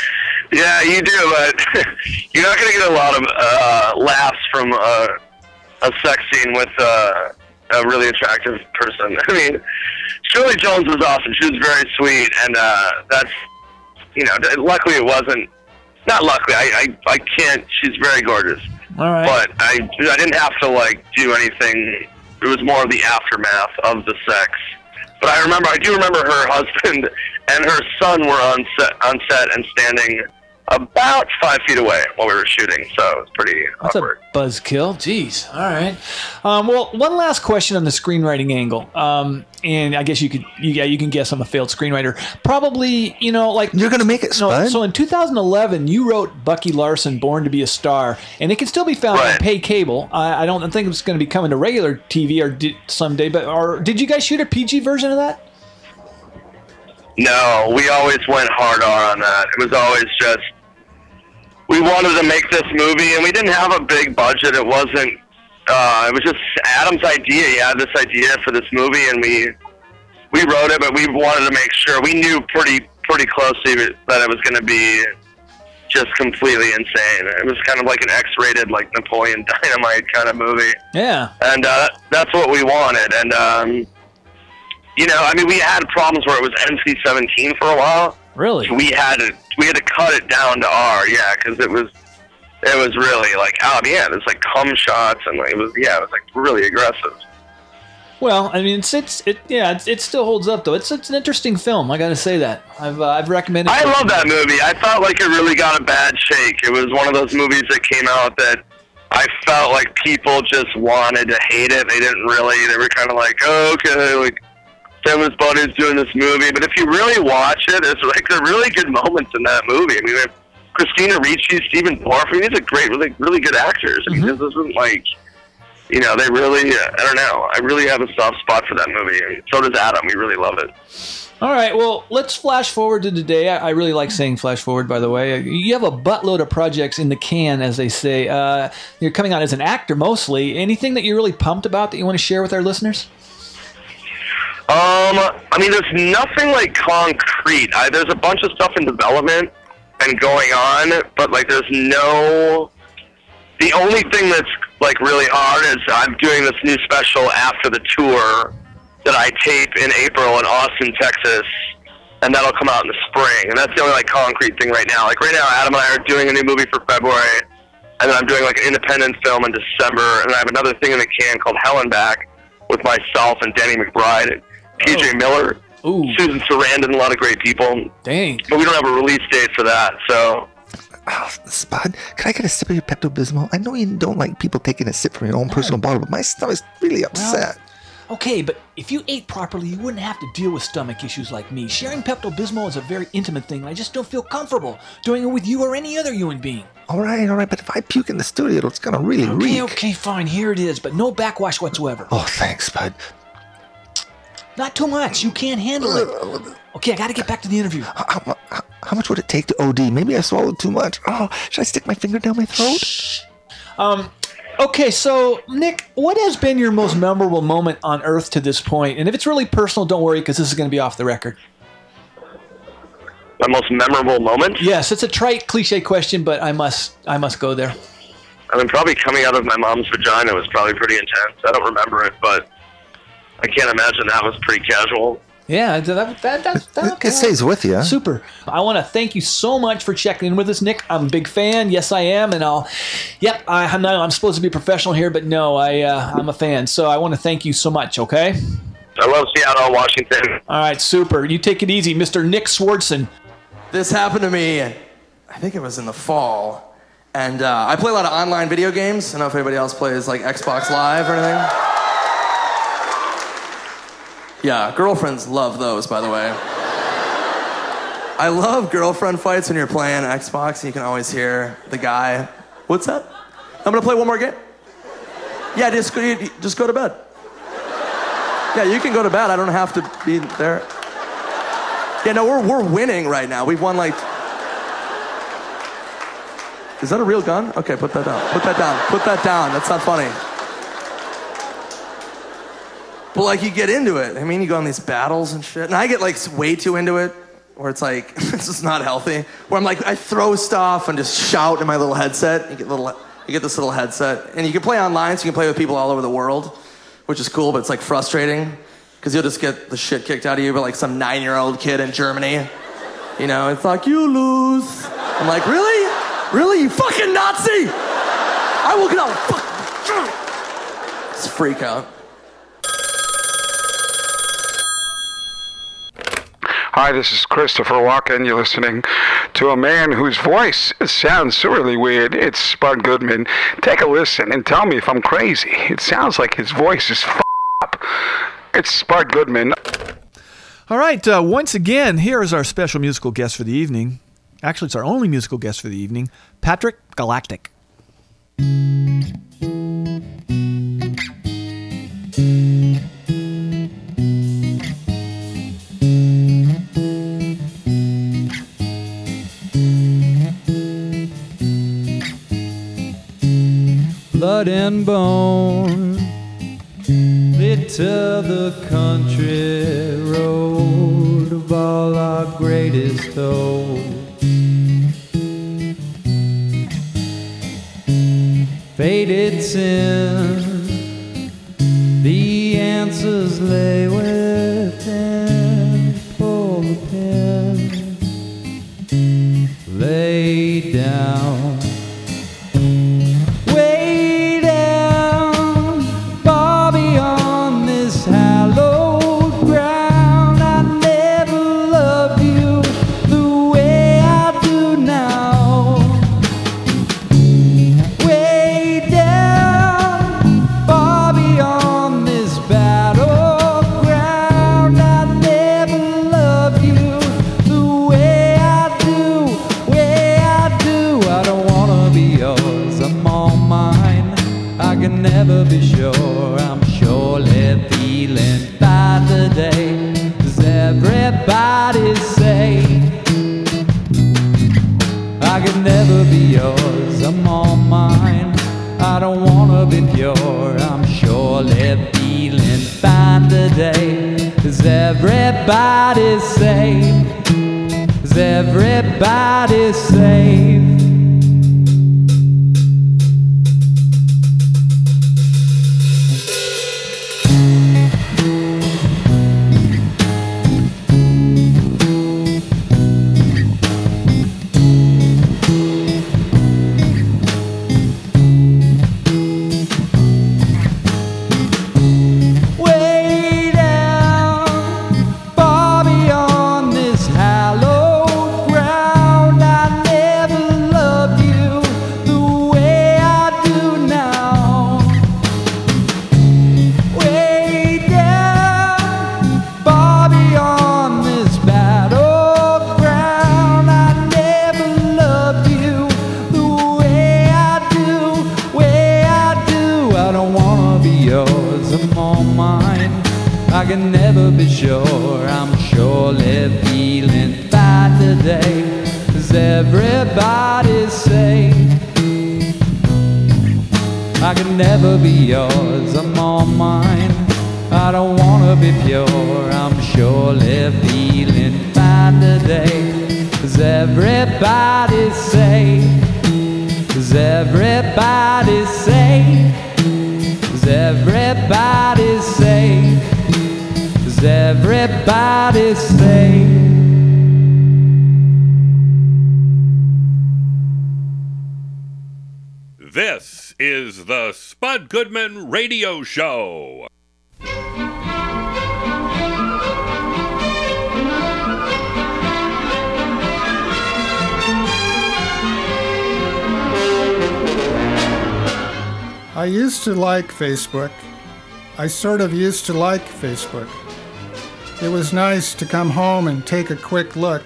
Yeah, you do, but you're not going to get a lot of uh, laughs from uh, a sex scene with uh, a really attractive person. I mean, Shirley Jones was awesome. She was very sweet, and uh, that's you know. Luckily, it wasn't. Not luckily. I I, I can't. She's very gorgeous. All right. But I I didn't have to like do anything. It was more of the aftermath of the sex. But I remember. I do remember her husband and her son were on set on set and standing about five feet away while we were shooting. So it was pretty That's awkward. a buzzkill. Jeez. All right. Um, well, one last question on the screenwriting angle. Um, and I guess you could, you, yeah, you can guess I'm a failed screenwriter. Probably, you know, like you're gonna make it. No, Spud. so in 2011, you wrote Bucky Larson, Born to Be a Star, and it can still be found on pay cable. I, I don't think it's going to be coming to regular TV or did, someday. But or did you guys shoot a PG version of that? No, we always went hard R on that. It was always just we wanted to make this movie, and we didn't have a big budget. It wasn't. Uh, it was just Adam's idea. He had this idea for this movie, and we we wrote it, but we wanted to make sure we knew pretty pretty closely that it was going to be just completely insane. It was kind of like an X-rated, like Napoleon Dynamite kind of movie Yeah. and uh, that's what we wanted. And um, you know, I mean, we had problems where it was NC-17 for a while. Really? So we had to we had to cut it down to R, yeah, because it was it was really like oh yeah, there's like cum shots and like, it was yeah, it was like really aggressive. Well, I mean, it's it's it yeah, it's, it still holds up though. It's it's an interesting film. I got to say that. I've uh, I've recommended. I love that movie. I felt like it really got a bad shake. It was one of those movies that came out that I felt like people just wanted to hate it. They didn't really. They were kind of like, oh, okay, like Feminist Buddy's doing this movie. But if you really watch it, it's like there are really good moments in that movie. I mean, Christina Ricci, Stephen Dorff. I mean, these are great, really, really good actors. I mean, mm-hmm. this isn't like. You know, they really, uh, I don't know. I really have a soft spot for that movie. And so does Adam. We really love it. All right, well, let's flash forward to today. I, I really like saying flash forward, by the way. Uh, you have a buttload of projects in the can, as they say. Uh, you're coming out as an actor mostly. Anything that you're really pumped about that you want to share with our listeners? Um, I mean, there's nothing like concrete. I, there's a bunch of stuff in development and going on, but like, there's no. The only thing that's like really hard is I'm doing this new special after the tour that I tape in April in Austin, Texas, and that'll come out in the spring. And that's the only like concrete thing right now. Like right now, Adam and I are doing a new movie for February, and then I'm doing like an independent film in December, and I have another thing in the can called Hell and Back with myself and Danny McBride and TJ oh. Miller, Susan Sarandon, a lot of great people. Dang. But we don't have a release date for that, so. Oh, Spud, can I get a sip of your Pepto Bismol? I know you don't like people taking a sip from your own personal bottle, but my stomach's really upset. Okay, but if you ate properly, you wouldn't have to deal with stomach issues like me. Sharing Pepto Bismol is a very intimate thing, and I just don't feel comfortable doing it with you or any other human being. all right, all right, but if I puke in the studio, it's gonna really Okay, reek. okay, fine. Here it is, but no backwash whatsoever. Oh, thanks, Spud. Not too much. You can't handle it. Okay, I got to get back to the interview. How, how, how much would it take to OD? Maybe I swallowed too much. Oh, should I stick my finger down my throat? Shh. Um, okay, so Nick, what has been your most memorable moment on Earth to this point? And if it's really personal, don't worry because this is going to be off the record. My most memorable moment? Yes, it's a trite, cliche question, but I must, I must go there. I mean, probably coming out of my mom's vagina was probably pretty intense. I don't remember it, but I can't imagine that was pretty casual. Yeah, that, that, that, that, It stays with you. Super. I want to thank you so much for checking in with us, Nick. I'm a big fan. Yes, I am, and I'll. Yep, I, I'm not. I'm supposed to be professional here, but no, I uh, I'm a fan. So I want to thank you so much. Okay. I love Seattle, Washington. All right, super. You take it easy, Mr. Nick Swardson. This happened to me, I think it was in the fall. And uh, I play a lot of online video games. I don't know if anybody else plays like Xbox Live or anything. Yeah, girlfriends love those, by the way. I love girlfriend fights when you're playing Xbox and you can always hear the guy, What's that? I'm gonna play one more game. Yeah, just go, just go to bed. Yeah, you can go to bed. I don't have to be there. Yeah, no, we're, we're winning right now. We've won like. Is that a real gun? Okay, put that down. Put that down. Put that down. That's not funny. But like, you get into it. I mean, you go on these battles and shit. And I get like way too into it, where it's like, this is not healthy. Where I'm like, I throw stuff and just shout in my little headset. You get little, you get this little headset, and you can play online, so you can play with people all over the world, which is cool. But it's like frustrating because you'll just get the shit kicked out of you by like some nine-year-old kid in Germany. You know, it's like you lose. I'm like, really, really, you fucking Nazi! I will get out. Fuck. It's freak out. Hi, this is Christopher Walken. You're listening to a man whose voice sounds really weird. It's Spud Goodman. Take a listen and tell me if I'm crazy. It sounds like his voice is f- up. It's Spud Goodman. All right, uh, once again, here is our special musical guest for the evening. Actually, it's our only musical guest for the evening, Patrick Galactic. Blood and bone lit to the country road of all our greatest hopes. Faded sin, the answers lay within. Does everybody safe? Is everybody say? Radio Show. I used to like Facebook. I sort of used to like Facebook. It was nice to come home and take a quick look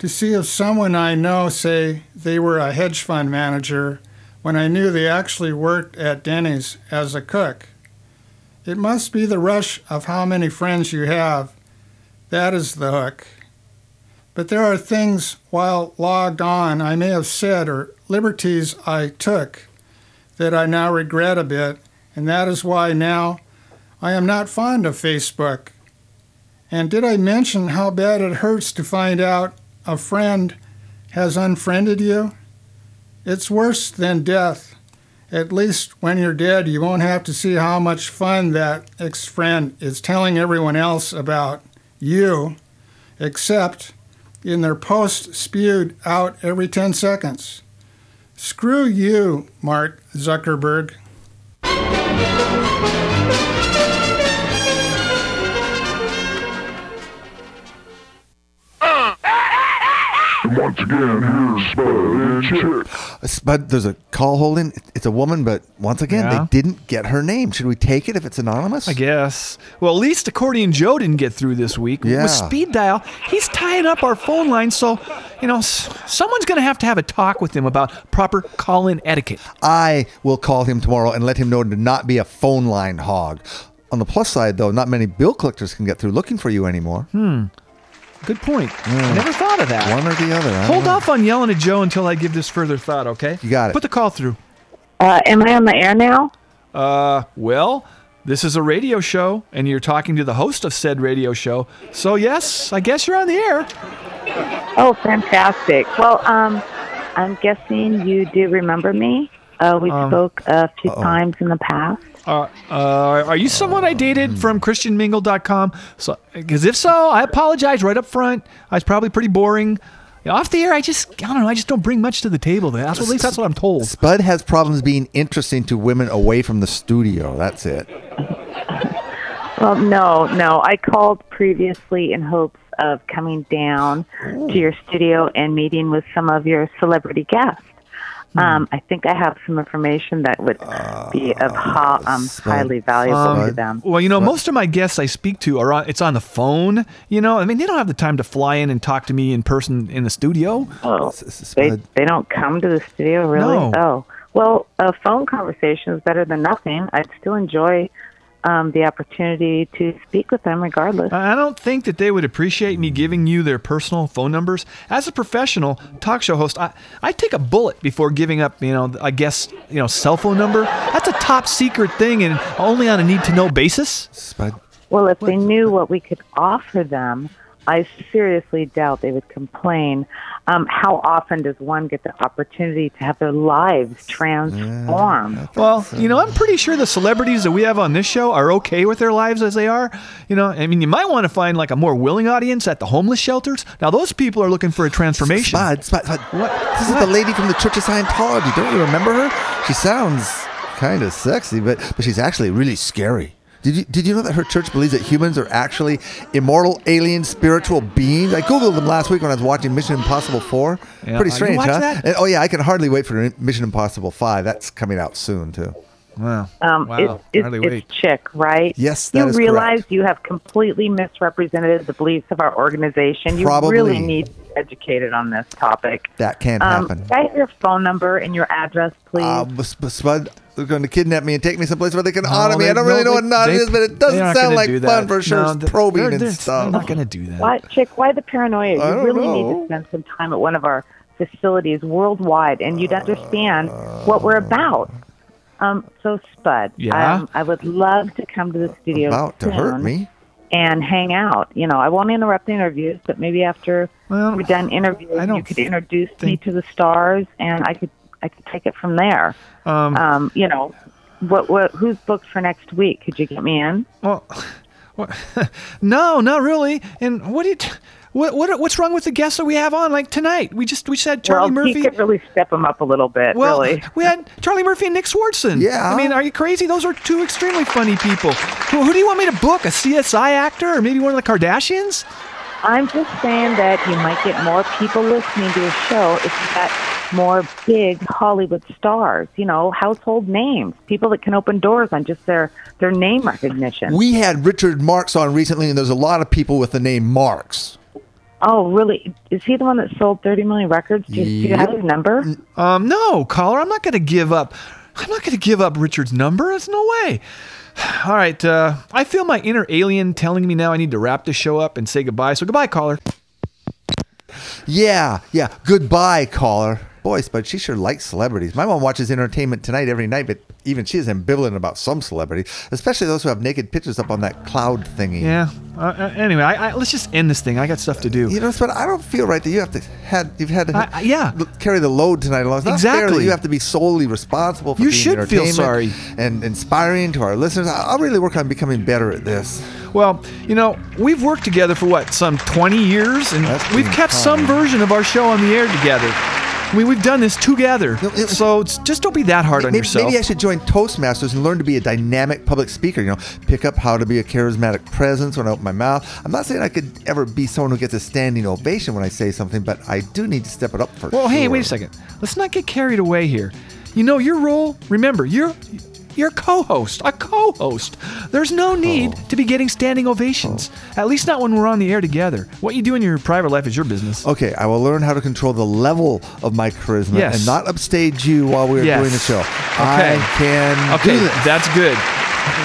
to see if someone I know say they were a hedge fund manager when I knew they actually worked at Denny's as a cook. It must be the rush of how many friends you have. That is the hook. But there are things while logged on I may have said or liberties I took that I now regret a bit, and that is why now I am not fond of Facebook. And did I mention how bad it hurts to find out a friend has unfriended you? It's worse than death. At least when you're dead, you won't have to see how much fun that ex friend is telling everyone else about you, except in their post spewed out every 10 seconds. Screw you, Mark Zuckerberg. Once again, here's Spud and Chick. Spud, there's a call holding. It's a woman, but once again, Yeah. they didn't get her name. Should we take it if it's anonymous? I guess. Well, at least Accordion Joe didn't get through this week. Yeah. With speed dial, he's tying up our phone line, so, you know, someone's going to have to have a talk with him about proper call in etiquette. I will call him tomorrow and let him know to not be a phone line hog. On the plus side, though, not many bill collectors can get through looking for you anymore. Hmm. Good point. I never thought of that. One or the other. I Hold off on yelling at Joe until I give this further thought, okay? You got it. Put the call through. Uh, am I on the air now? Uh, well, this is a radio show, and you're talking to the host of said radio show. So, yes, I guess you're on the air. Oh, fantastic. Well, um, I'm guessing you do remember me. Uh, we Um, spoke a few uh-oh. times in the past. Uh, uh, are you someone I dated from ChristianMingle.com? So, because if so, I apologize right up front. I was probably pretty boring. Yeah, off the air, I just I don't know. I just don't bring much to the table. That's at least that's what I'm told. Spud has problems being interesting to women away from the studio. That's it. Well, no, no. I called previously in hopes of coming down to your studio and meeting with some of your celebrity guests. Um, I think I have some information that would be of ho- um, highly valuable Um, to them. Well, you know, most of my guests I speak to are on, it's on the phone. You know, I mean, they don't have the time to fly in and talk to me in person in the studio. Oh, they, they don't come to the studio, really? No. Oh, well, a phone conversation is better than nothing. I'd still enjoy um, the opportunity to speak with them regardless. I I don't think that they would appreciate me giving you their personal phone numbers. As a professional talk show host, I, I take a bullet before giving up, you know, I guess, you know, cell phone number. That's a top secret thing and only on a need to know basis. Well, if they knew what we could offer them, I seriously doubt they would complain. Um, how often does one get the opportunity to have their lives transformed? Well, you know, I'm pretty sure the celebrities that we have on this show are okay with their lives as they are. You know, I mean, you might want to find like a more willing audience at the homeless shelters. Now, those people are looking for a transformation. Spud, Spud, Spud. What? This is the lady from the Church of Scientology. Don't you remember her? She sounds kind of sexy, but but she's actually really scary. Did you did you know that her church believes that humans are actually immortal, alien, spiritual beings? I googled them last week when I was watching Mission Impossible Four. Yeah. Pretty you strange, huh? that? And- oh yeah, I can hardly wait for Mission Impossible Five. That's coming out soon too. Wow. Um, it- it- it's chick, right? Yes, that you is realize you have completely misrepresented the beliefs of our organization. You Probably. really need to be educated on this topic. That can't Um, happen. Can I have your phone number and your address, please? Uh, but Sp- Spud, they're going to kidnap me and take me someplace where they can honor me. I don't really no, know what they- not is, but it doesn't sound like do fun for sure. No, It's they're- probing they're- and they're- stuff. They're not going to do that. Why, chick? Why the paranoia? You I don't really need to spend some time at one of our facilities worldwide, and you'd understand what we're about. Um, so, Spud, Yeah? um, I would love to come to the studio About to hurt me. and hang out. You know, I won't interrupt the interviews, but maybe after we're done interviewing, you could introduce me to the stars, and I could I could take it from there. Um, you know, what what who's booked for next week? Could you get me in? Well, what, no, not really. And what do you? T- what, what what's wrong with the guests that we have on like tonight? We just we said Charlie well, Murphy. he could really step him up a little bit. Well, really. we had Charlie Murphy and Nick Swardson. Yeah. I mean, are you crazy? Those are two extremely funny people. Who, who do you want me to book? A CSI actor or maybe one of the Kardashians? I'm just saying that you might get more people listening to your show if you got more big Hollywood stars, you know, household names, people that can open doors on just their their name recognition. We had Richard Marx on recently, and there's a lot of people with the name Marks. Oh, really? Is he the one that sold 30 million records? Do you, do you have his number? Um, no, caller, I'm not going to give up. I'm not going to give up Richard's number. There's no way. All right, uh, I feel my inner alien telling me now I need to wrap the show up and say goodbye. So goodbye, caller. Yeah, yeah. Goodbye, caller. Boy, but she sure likes celebrities. My mom watches Entertainment Tonight every night, but even she is ambivalent about some celebrities, especially those who have naked pictures up on that cloud thingy. Yeah. Uh, uh, anyway, I, I, let's just end this thing. I got stuff to do. You know, but I don't feel right that you have to had you've had to I- yeah. carry the load tonight alone. It's not fair that Exactly. you have to be solely responsible for You being should feel sorry. and inspiring to our listeners. I- I'll really work on becoming better at this. Well, you know, we've worked together for what, some 20 years, and That's we've kept fun. some version of our show on the air together. I mean, we've done this together. So it's, just don't be that hard on yourself. maybe I should join Toastmasters and learn to be a dynamic public speaker. You know, pick up how to be a charismatic presence when I open my mouth. I'm not saying I could ever be someone who gets a standing ovation when I say something, but I do need to step it up for Well, hey, wait a second. Let's not get carried away here. You know your role. Remember, you're you're co-host. A co-host. There's no need Oh. to be getting standing ovations. Oh. At least not when we're on the air together. What you do in your private life is your business. Okay, I will learn how to control the level of my charisma Yes. and not upstage you while we're Yes. doing the show. Okay. I can Okay, that's good.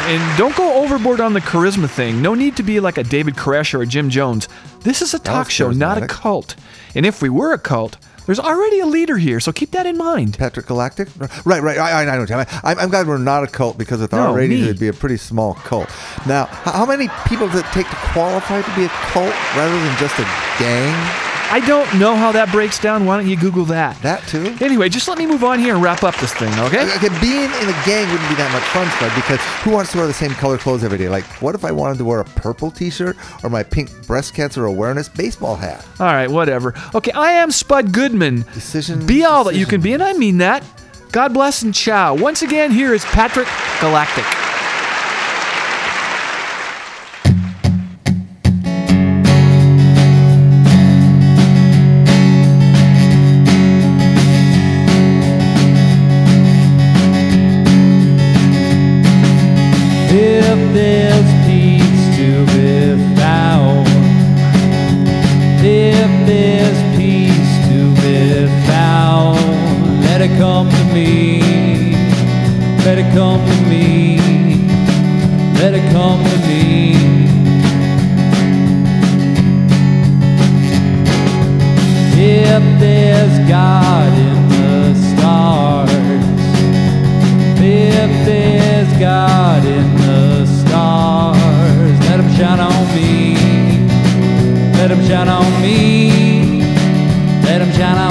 And don't go overboard on the charisma thing. No need to be like a David Koresh or a Jim Jones. This is a talk show, not a cult. And if we were a cult, there's already a leader here, so keep that in mind. Patrick Galactic? Right, right. I, I know. Tim. I, I'm glad we're not a cult because with our No, ratings, me. it'd be a pretty small cult. Now, how many people does it take to qualify to be a cult rather than just a gang? I don't know how that breaks down. Why don't you Google that? That too? Anyway, just let me move on here and wrap up this thing, okay? Okay, being in a gang wouldn't be that much fun, Spud, because who wants to wear the same color clothes every day? Like, what if I wanted to wear a purple t-shirt or my pink breast cancer awareness baseball hat? All right, whatever. Okay, I am Spud Goodman. Decision. Be all that you can be, and I mean that. God bless and ciao. Once again, here is Patrick Galactic. Shine on me. Let him shine on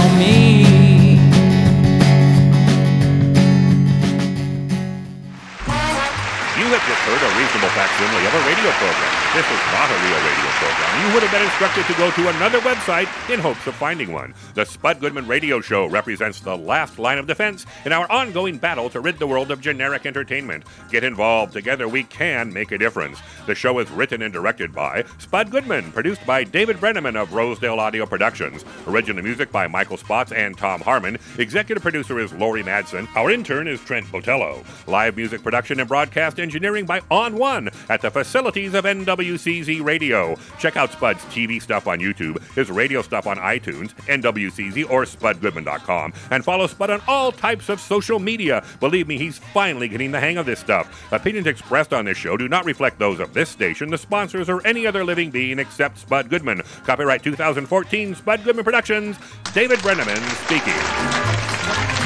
facsimile of a radio program. This is not a real radio program. You would have been instructed to go to another website in hopes of finding one. The Spud Goodman Radio Show represents the last line of defense in our ongoing battle to rid the world of generic entertainment. Get involved. Together we can make a difference. The show is written and directed by Spud Goodman, produced by David Brenneman of Rosedale Audio Productions. Original music by Michael Spots and Tom Harmon. Executive producer is Lori Madsen. Our intern is Trent Botello. Live music production and broadcast engineering by On One at the facilities of NWCZ Radio. Check out Spud's TV stuff on YouTube, his radio stuff on iTunes, NWCZ, or SpudGoodman.com. And follow Spud on all types of social media. Believe me, he's finally getting the hang of this stuff. Opinions expressed on this show do not reflect those of this station, the sponsors, or any other living being except Spud Goodman. Copyright 2014, Spud Goodman Productions. David Brenneman speaking.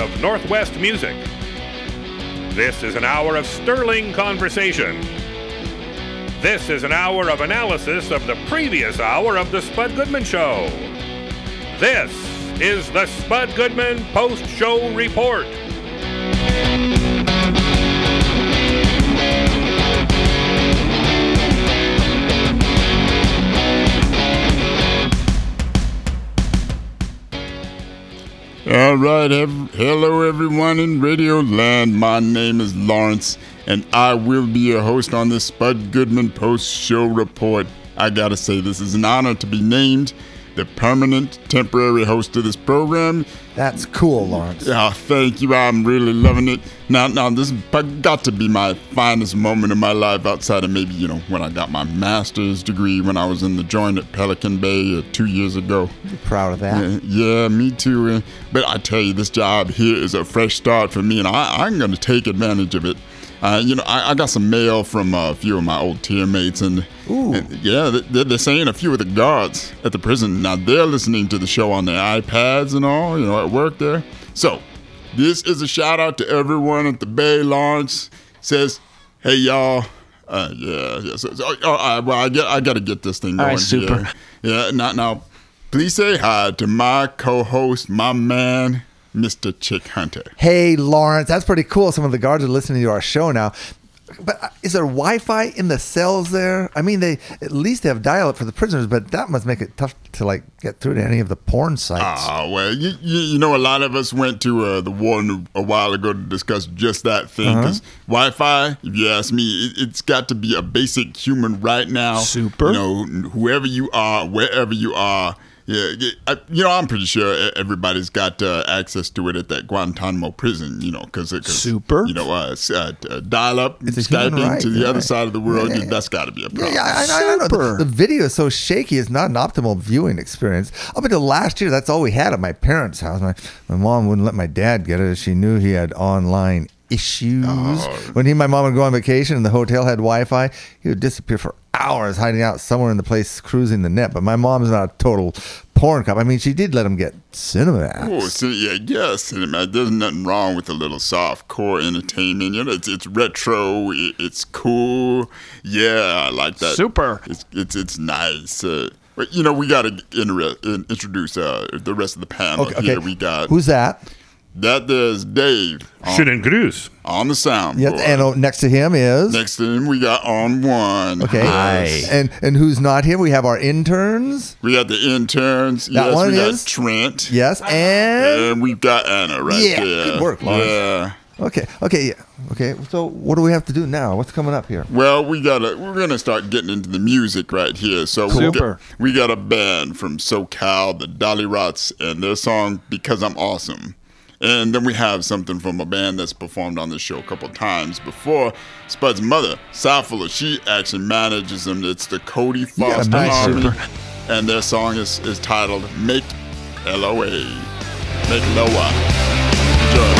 Of Northwest music. This is an hour of sterling conversation. This is an hour of analysis of the previous hour of The Spud Goodman Show. This is the Spud Goodman Post Show Report. All right, ev- hello everyone in Radio Land. My name is Lawrence, and I will be your host on this Spud Goodman Post Show Report. I gotta say, this is an honor to be named the permanent temporary host of this program. That's cool, Lawrence. Yeah, thank you. I'm really loving it. Now, now this has got to be my finest moment of my life outside of maybe, you know, when I got my master's degree when I was in the joint at Pelican Bay uh, two years ago. You're proud of that. Yeah, yeah, me too. uh, But I tell you, this job here is a fresh start for me, and I, I'm going to take advantage of it. Uh, you know, I, I got some mail from uh, a few of my old teammates, and, and yeah, they- they're saying a few of the guards at the prison now they're listening to the show on their iPads and all, you know, at work there. So, this is a shout out to everyone at the Bay. Lawrence says, "Hey y'all, uh, yeah, yeah. So, so, oh, uh, well, I get, I got to get this thing All going. right, super. Yeah, now, now, please say hi to my co-host, my man, Mr. Chick Hunter. Hey, Lawrence, that's pretty cool. Some of the guards are listening to our show now. But uh, is there Wi-Fi in the cells there? I mean, they at least they have dial-up for the prisoners, but that must make it tough to like get through to any of the porn sites. Ah, well, you, you, you know, a lot of us went to uh, the one a while ago to discuss just that thing. Uh-huh. Because Wi-Fi, if you ask me, it, it's got to be a basic human right now. Super. You know, whoever you are, wherever you are. Yeah, I, you know, I'm pretty sure everybody's got uh, access to it at that Guantanamo prison. You know, because super. You know, uh, uh, dial up, It's Skyping right, to the other side of the world. Yeah, yeah, That's got to be a problem. Yeah, I, I, I know. The, the video is so shaky; it's not an optimal viewing experience. Up until last year, that's all we had at my parents' house. My my mom wouldn't let my dad get it. She knew he had online issues. Oh. When he and my mom would go on vacation and the hotel had Wi-Fi, he would disappear for hours, hiding out somewhere in the place, cruising the net. But my mom's not a total porn cop. I mean, she did let him get Cinemax. Oh, so, yeah, yeah, cinema. There's nothing wrong with a little soft core entertainment. You know, it's it's retro. It, it's cool. Yeah, I like that. Super. It's it's it's nice. Uh, but you know, we got to inter- introduce uh, the rest of the panel Okay, here. okay. We got Who's that? That. There's Dave. on- Schönen Gruß. on the sound. Yes, and oh, next to him is Next to him, we got on one. okay. Yes. And and who's not here? We have our interns. We got the interns. That yes, one we got is? Trent. Yes, and And we've got Anna right Yeah, there. good work, Lawrence. Yeah. Okay, okay, yeah. Okay, so what do we have to do now? What's coming up here? Well, we gotta we're gonna start getting into the music right here. So we Super. got, we got a band from SoCal, the Dolly Rots, and their song "Because I'm Awesome." And then we have something from a band that's performed on this show a couple times before. Spud's mother, Southfuller, she actually manages them. It's the Cody Foster nice, Army, and their song is, is titled "Make L-O-A." Make Loa. Enjoy.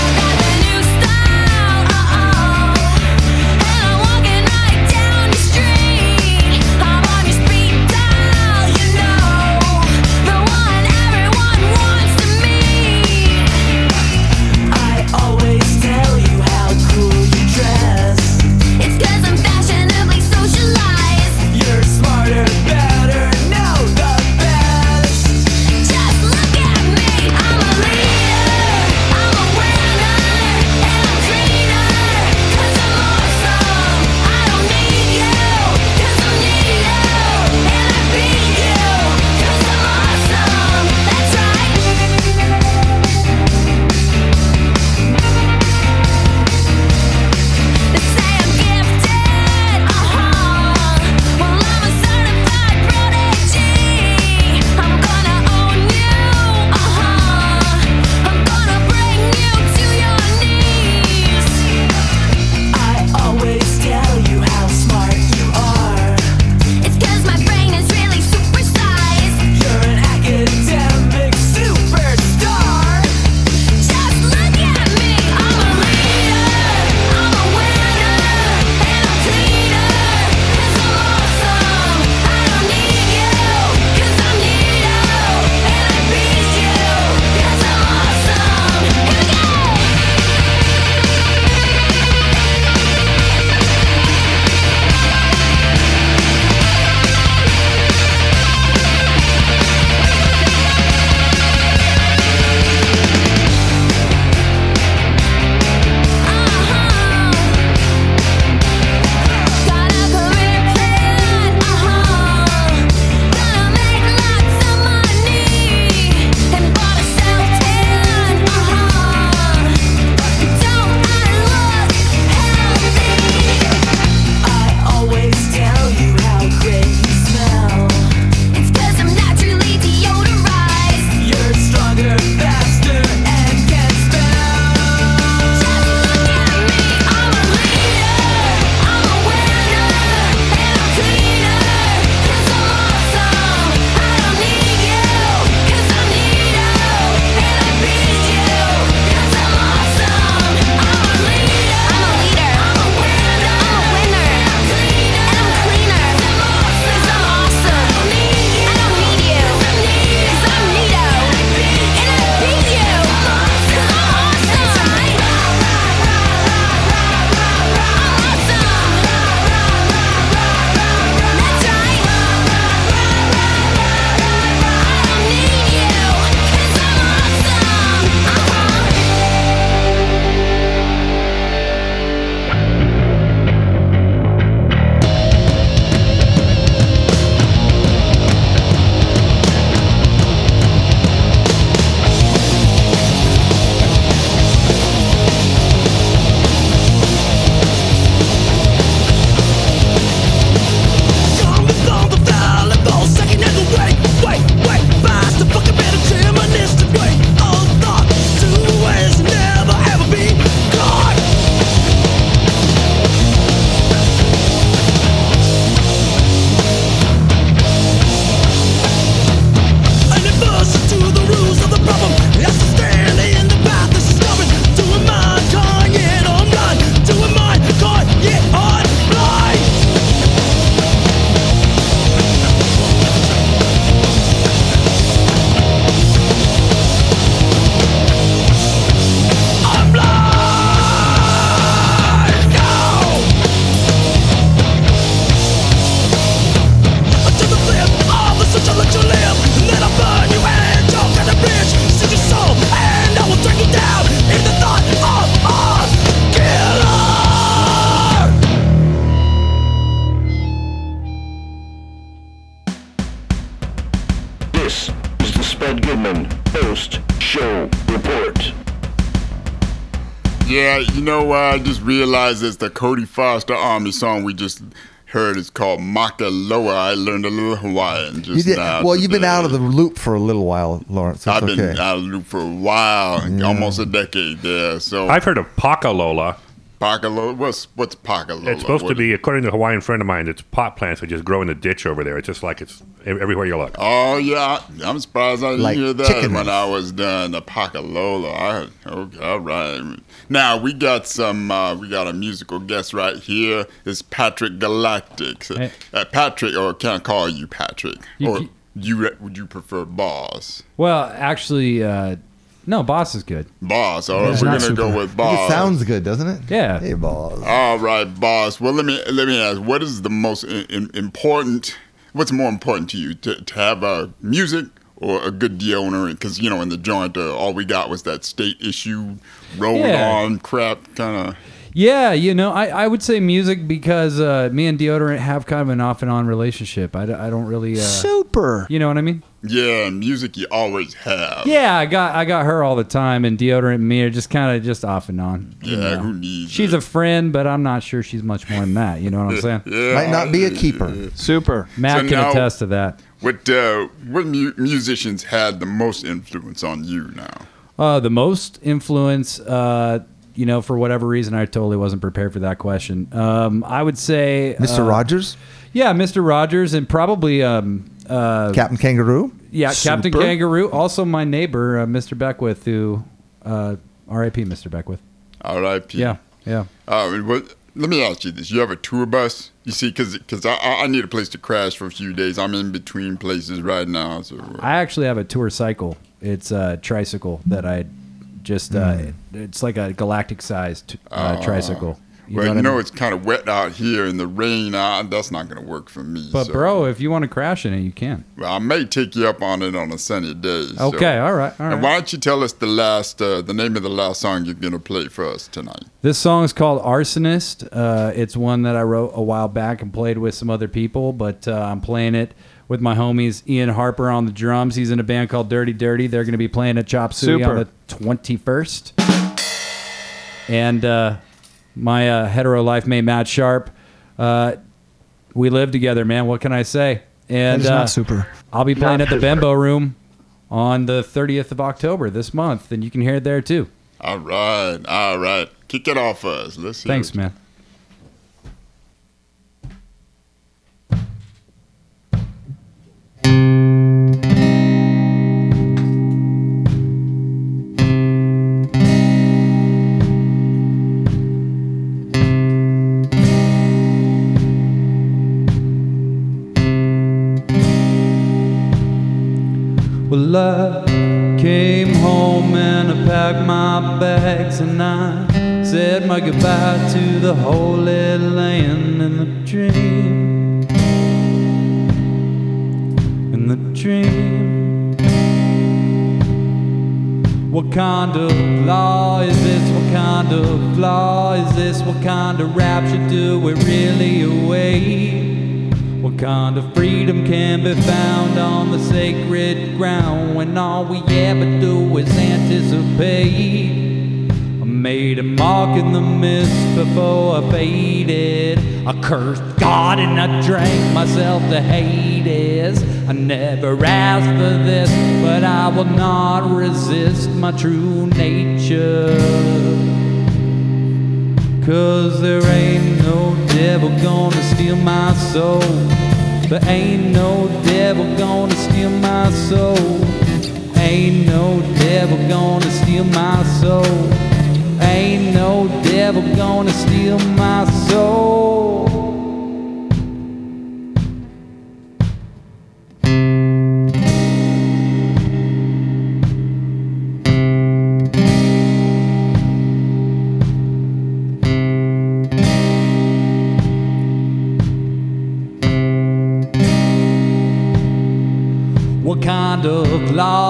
Know why I just realized it's the Cody Foster Army song we just heard. It's called Makaloa. I learned a little Hawaiian just You did, now. well, you've been out of the loop for a little while, Lawrence. That's I've been okay. out of the loop for a while, almost a decade there. So I've heard of Pakalola. Pakalola. What's what's Pakalola? It's supposed to be, according to a Hawaiian friend of mine, it's pot plants that just grow in the ditch over there. It's just like it's everywhere you look. Oh yeah, I'm surprised I didn't Like hear that chicken when I was done. The Pakalola. I, okay, all right. Now we got some. Uh, we got a musical guest right here. It's Patrick Galactic. Uh, Patrick, or can I call you Patrick? You- or you re- would you prefer Boss? Well, actually, uh, no, boss is good. Boss. All right, Yeah. we're Not gonna go super. with Boss. It sounds good, doesn't it? Yeah. Hey, boss. All right, boss. Well, let me let me ask. What is the most i- im- important? What's more important to you, to, to have uh, music or a good deodorant? Because you know, in the joint, uh, all we got was that state issue, roll Yeah. on crap, kind of. Yeah, you know, I, I would say music because uh, me and deodorant have kind of an off and on relationship. I, d- I don't really uh, super. You know what I mean? Yeah, music you always have. Yeah, I got I got her all the time, and deodorant me are just kind of just off and on. you Yeah, know. who needs She's a friend, but I'm not sure she's much more than that. You know what I'm saying? Yeah, Might not be a keeper. Super. Matt So can now- attest to that. What uh, what mu- musicians had the most influence on you now? Uh, the most influence, uh, you know, for whatever reason, I totally wasn't prepared for that question. Um, I would say Mr. uh, Rogers, Yeah, Mr. Rogers, and probably um, uh, Captain Kangaroo. Yeah, Captain Super. Kangaroo. Also, my neighbor, uh, Mr. Beckwith, who, uh, R.I.P. Mr. Beckwith. R.I.P. Yeah, yeah. Uh, what, let me ask you this: You have a tour bus? You see, because I, I I need a place to crash for a few days. I'm in between places right now, so I actually have a tour cycle. It's a tricycle that I just. Uh, Mm. It's like a galactic sized uh, Uh, tricycle. You well, know you what I know mean? it's kind of wet out here in the rain. Uh, that's not going to work for me. But so- bro, if you want to crash in it, you can. Well, I may take you up on it on a sunny day. so- Okay, all right, all And why don't you tell us the last, uh, the name of the last song you're going to play for us tonight? This song is called Arsonist. Uh, it's one that I wrote a while back and played with some other people, but uh, I'm playing it with my homies Ian Harper on the drums. He's in a band called Dirty Dirty. They're going to be playing at Chop Suey on the 21st. And uh, my uh, hetero life mate, Matt Sharp. Uh, we live together, man. What can I say? And That is not uh, super. I'll be playing Not at the super. Bembo Room on the 30th of October this month, and you can hear it there too. All right, all right. Kick it off for us. Let's hear Thanks, it. man. Goodbye to the Holy Land in the dream. And the dream. What kind of law is this? What kind of law is this? What kind of rapture do we really await? What kind of freedom can be found on the sacred ground when all we ever do is anticipate? Made a mark in the mist before I faded. I cursed God and I drank myself to Hades. I never asked for this, but I will not resist my true nature. Cause there ain't no devil gonna steal my soul. There ain't no devil gonna steal my soul. Ain't no devil gonna steal my soul. Ain't no devil gonna steal my soul. What kind of law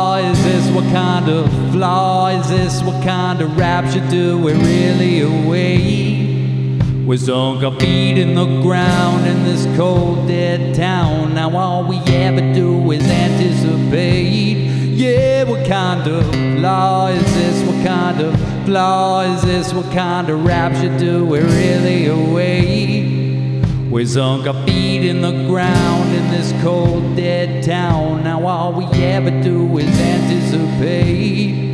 kind of flaw is this? What kind of rapture do we really await? We sunk our feet in the ground in this cold, dead town. Now all we ever do is anticipate. Yeah, what kind of law is this? What kind of flaw is this? What kind of rapture do we really await? We sunk our feet in the ground in this cold, dead town. Now all we ever do is anticipate.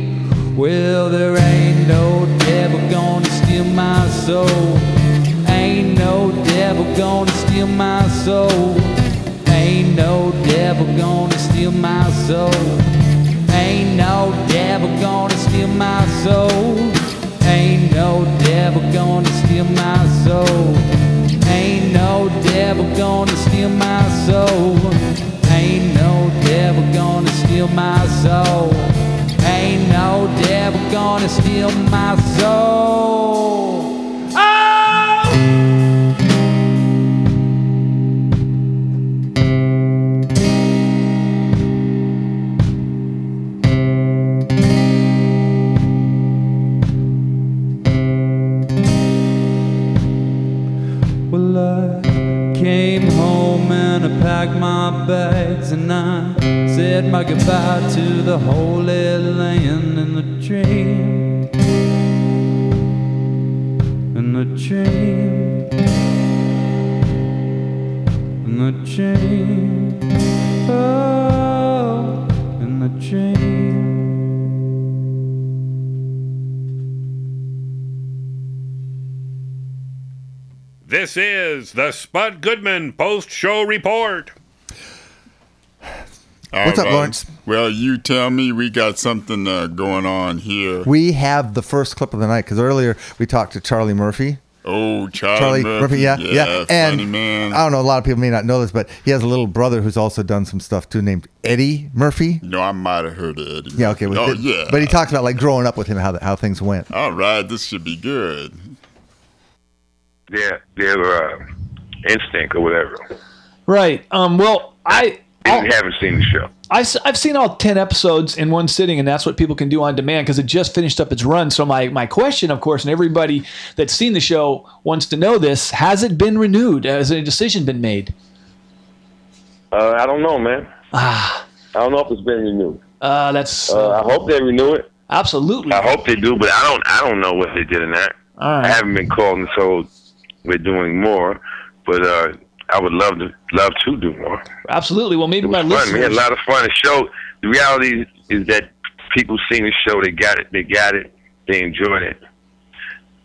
Well, there ain't no devil gonna steal my soul. Ain't no devil gonna steal my soul. Ain't no devil gonna steal my soul. Ain't no devil gonna steal my soul. Ain't no devil gonna steal my soul. Ain't no devil gonna steal my soul. Ain't no devil gonna steal my soul. Ain't no devil gonna steal my soul. Bags and I said my goodbye to the Holy Land and the dream. And the dream. And the dream. Oh, and the dream. This is the Spud Goodman Post Show Report. What's up, Lawrence? Well, you tell me we got something uh, going on here. We have the first clip of the night because earlier we talked to Charlie Murphy. Oh, Charlie, Murphy, yeah, yeah, funny and man. I don't know. A lot of people may not know this, but he has a little brother who's also done some stuff too, named Eddie Murphy. No, I might have heard of Eddie. Yeah, okay. Well, oh, th- yeah. But he talks about like growing up with him, how how things went. All right, this should be good. Their their uh, instinct or whatever. Right. Um. Well, I If you haven't seen the show. I, have seen all 10 episodes in one sitting, and that's what people can do on demand because it just finished up its run. So, my, my question, of course, and everybody that's seen the show wants to know this has it been renewed? Has a decision been made? Uh, I don't know, man. Ah. I don't know if it's been renewed. Uh, that's. Uh, I hope they renew it. Absolutely. I hope they do, but I don't. I don't know what they did in that. Right. I haven't been called and told we're doing more, but uh, I would love to love to do more. Absolutely. Well, maybe my Fun. We had a lot of fun. The show. The reality is that people seen the show. They got it. They got it. They enjoyed it,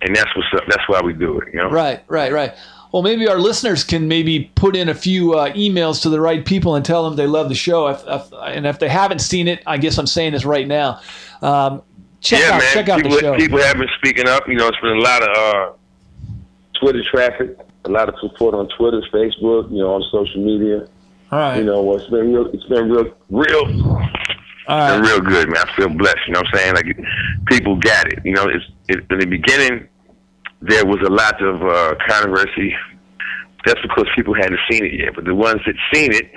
and that's what's up. That's why we do it. You know. Right, right, right. Well, maybe our listeners can maybe put in a few uh, emails to the right people and tell them they love the show. If, if, and if they haven't seen it, I guess I'm saying this right now. Um, check yeah, out, man. check out people, the show. people have been speaking up. You know, it's been a lot of uh, Twitter traffic, a lot of support on Twitter, Facebook. You know, on social media. All right. You know, it's been real. It's been real, real. It's been real good, man. I feel blessed. You know what I'm saying? Like people got it. You know, it's it, in the beginning there was a lot of uh, controversy. That's because people hadn't seen it yet. But the ones that seen it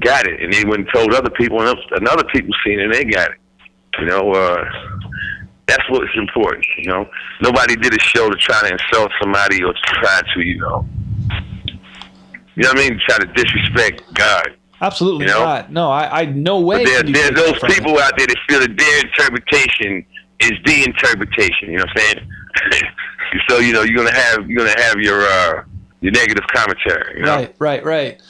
got it, and they went and told other people, and and other people seen it, and they got it. You know, uh, that's what's important. You know, nobody did a show to try to insult somebody or to try to, you know, you know what I mean, try to disrespect God. Absolutely You know? not. No, I, I no way. But there, can you there's take those from me. people out there that feel that their interpretation is the interpretation. You know what I'm saying? so you know you're gonna have you're gonna have your uh, your negative commentary. You know, Right, right, right.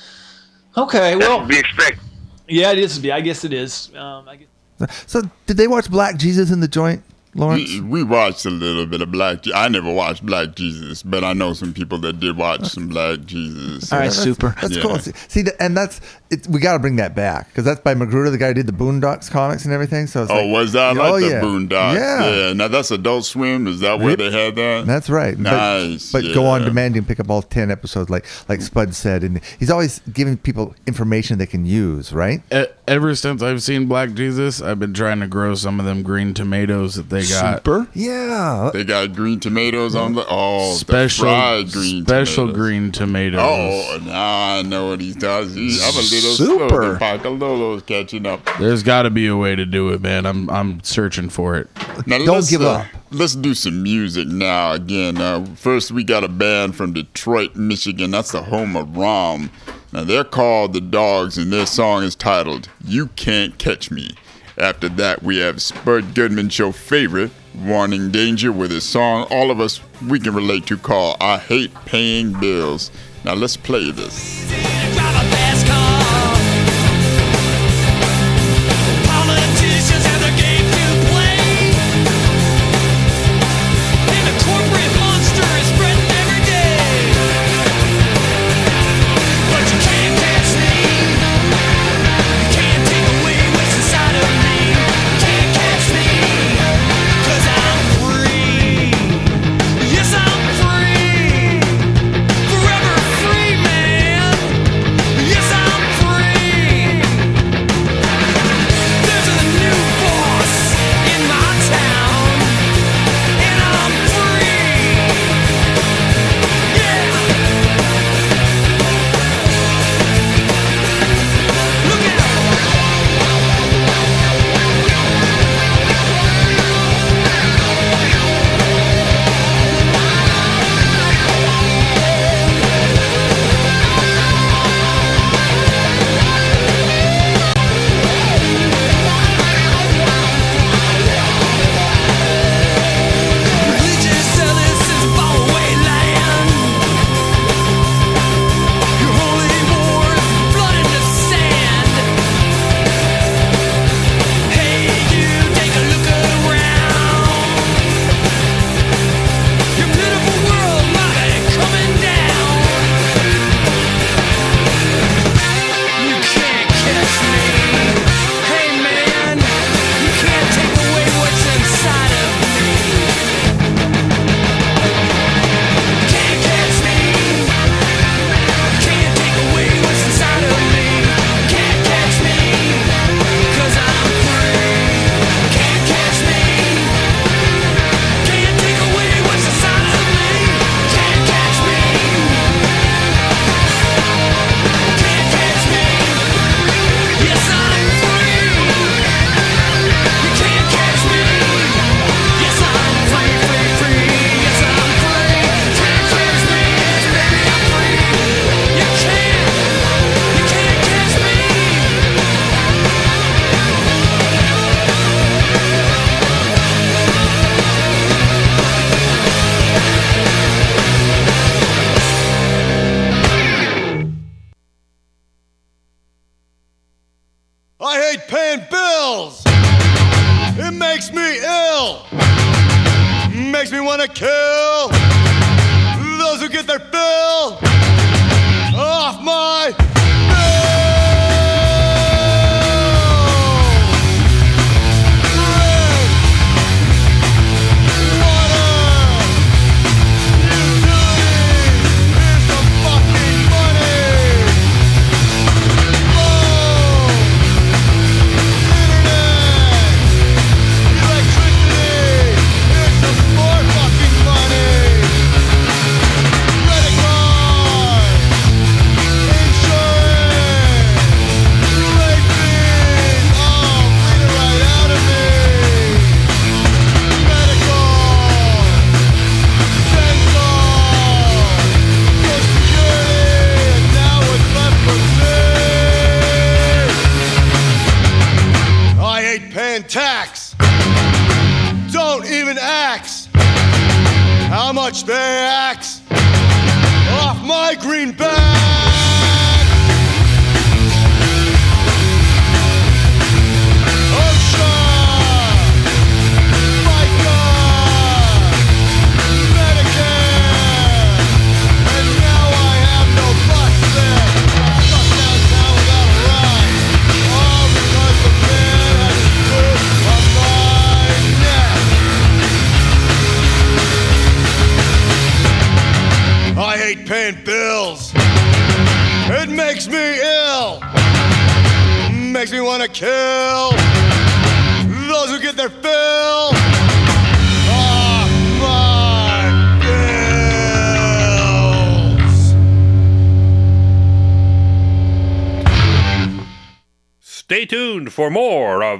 Okay, That's well, to be expected. yeah, it is. I guess it is. Um, I guess. So, did they watch Black Jesus in the joint, Lawrence? We, we watched a little bit of Black. Je- I never watched Black Jesus, but I know some people that did watch some Black Jesus. Yeah, that's- That's Yeah. cool. See, see th- and that's it, we got to bring that back because that's by McGruder, the guy who did the Boondocks comics and everything. So it's Oh, like, was that like oh, the yeah. Boondocks? Yeah. Now that's Adult Swim. Is that where Yep. they had that? That's right. But- Nice. But, go on yeah. demand and pick up all ten episodes, like like Spud said, and he's always giving people information they can use. Right? Ever since I've seen Black Jesus, I've been trying to grow some of them green tomatoes that they got. Yeah. They got green tomatoes on the oh the Special, fried green special tomatoes. green tomatoes. Oh, now I know what he does. He, I'm a little. Super. The Pakalolo's catching up. There's got to be a way to do it, man. I'm I'm searching for it. Now, Don't give uh, Let's do some music now. Again, uh, first we got a band from Detroit, Michigan. That's the home of Rom. Now they're called the Dogs, and their song is titled "You Can't Catch Me." After that, we have Spud Goodman, show favorite, Warning Danger with his song all of us we can relate to called I Hate Paying Bills. Now let's play this.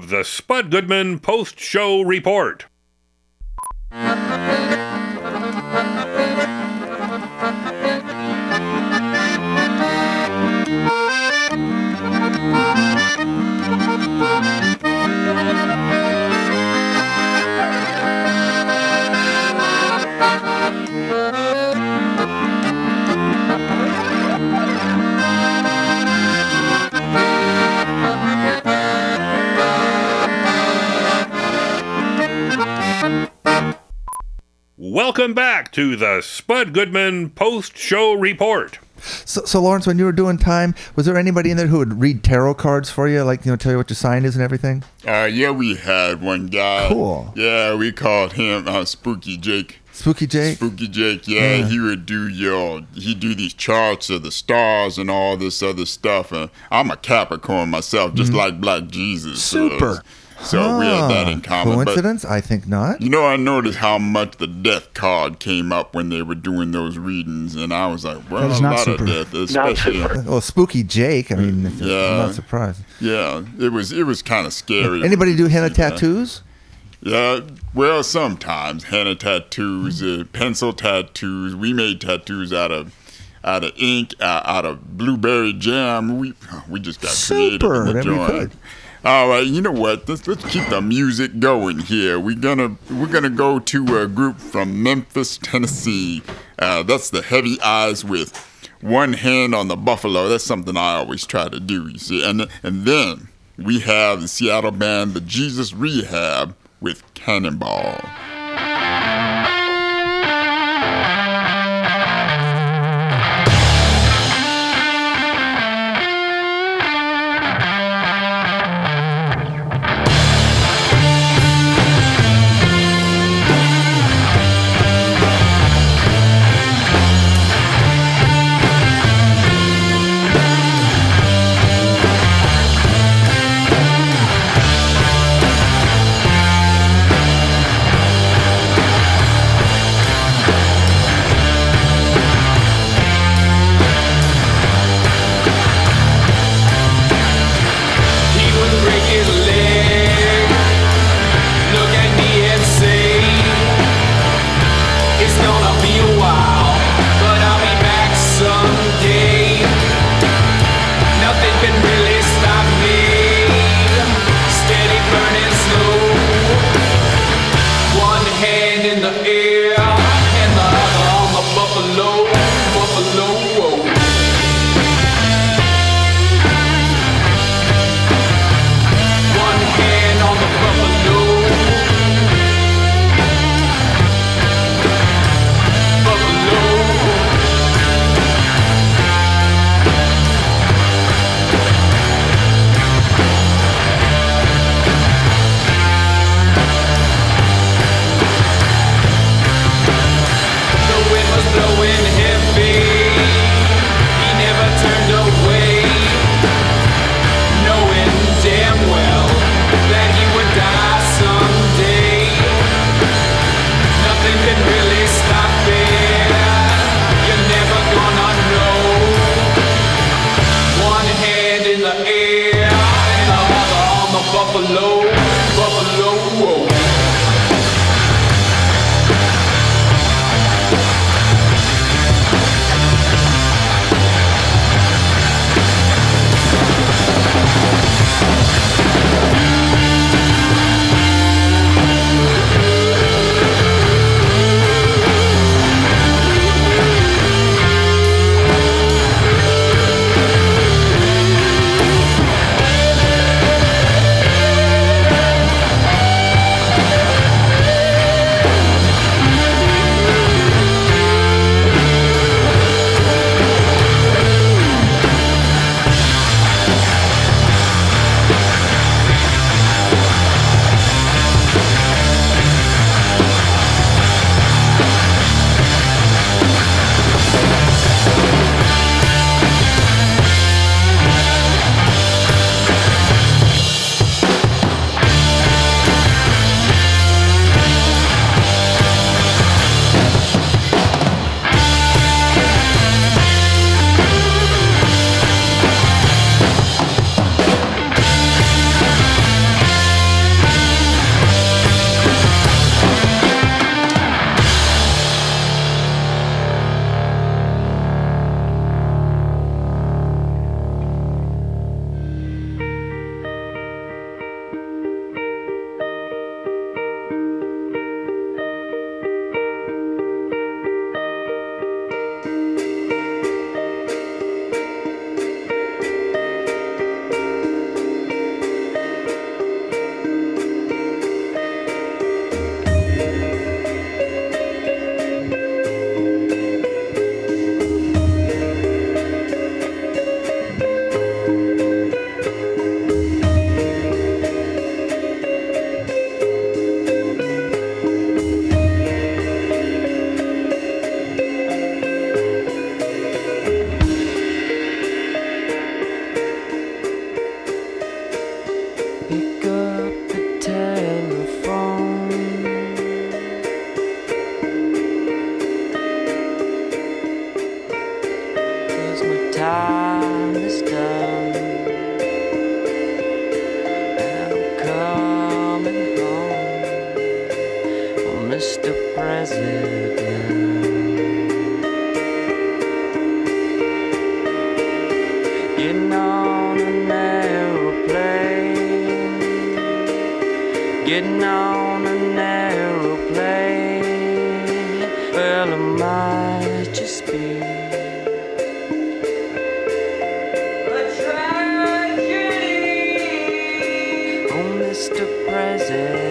the Spud Goodman Post Show Report. Welcome back to the Spud Goodman post show report. So, so Lawrence, when you were doing time, was there anybody in there who would read tarot cards for you, like you know, tell you what your sign is and everything? Uh, yeah, we had one guy. Cool. Yeah, we called him uh, Spooky Jake. Spooky Jake. Spooky Jake. Yeah, Yeah. he would do your He'd do these charts of the stars and all this other stuff. And I'm a Capricorn myself, just like Black Jesus. so- Super. So we had that in common. but- Coincidence? I think not. You know, I noticed how much the death card came up when they were doing those readings, and I was like, well, That is a not lot super. of death, Not especially. Well, Spooky Jake. I mean, I'm Yeah. not surprised. Yeah, it was it was kind of scary. Anybody do henna Yeah. tattoos? Yeah, well, sometimes henna tattoos, uh, pencil tattoos. We made tattoos out of out of ink, uh, out of blueberry jam. We we just got creative Super, in the whatever you joint. All right, you know what? Let's let's keep the music going here. We're gonna we're gonna go to a group from Memphis, Tennessee. Uh, that's the Heavy Eyes with one hand on the buffalo. That's something I always try to do. You see, and and then we have the Seattle band, the Jesus Rehab, with Cannonball. Oh, Mr.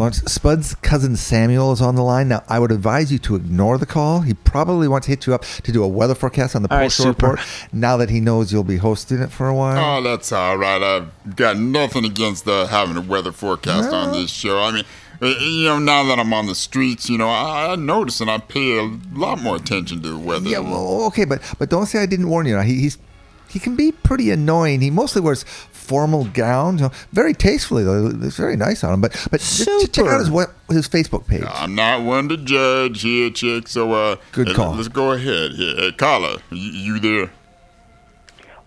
Lawrence, Lawrence, Spud's cousin Samuel is on the line. Now, I would advise you to ignore the call. He probably wants to hit you up to do a weather forecast on the All right, post show report now that he knows you'll be hosting it for a while. Oh, that's all right. I've got nothing against uh, having a weather forecast on this show. I mean, uh, you know, now that I'm on the streets, you know, I, I notice and I pay a lot more attention to the weather. Yeah, well, okay, but but don't say I didn't warn you. He, he's he can be pretty annoying. He mostly wears formal gowns, you know, very tastefully though. It's very nice on him. But but just check out his his Facebook page. I'm not one to judge here, chick. So, uh, Good call. Let's go ahead here. Hey, Carla, you, you there?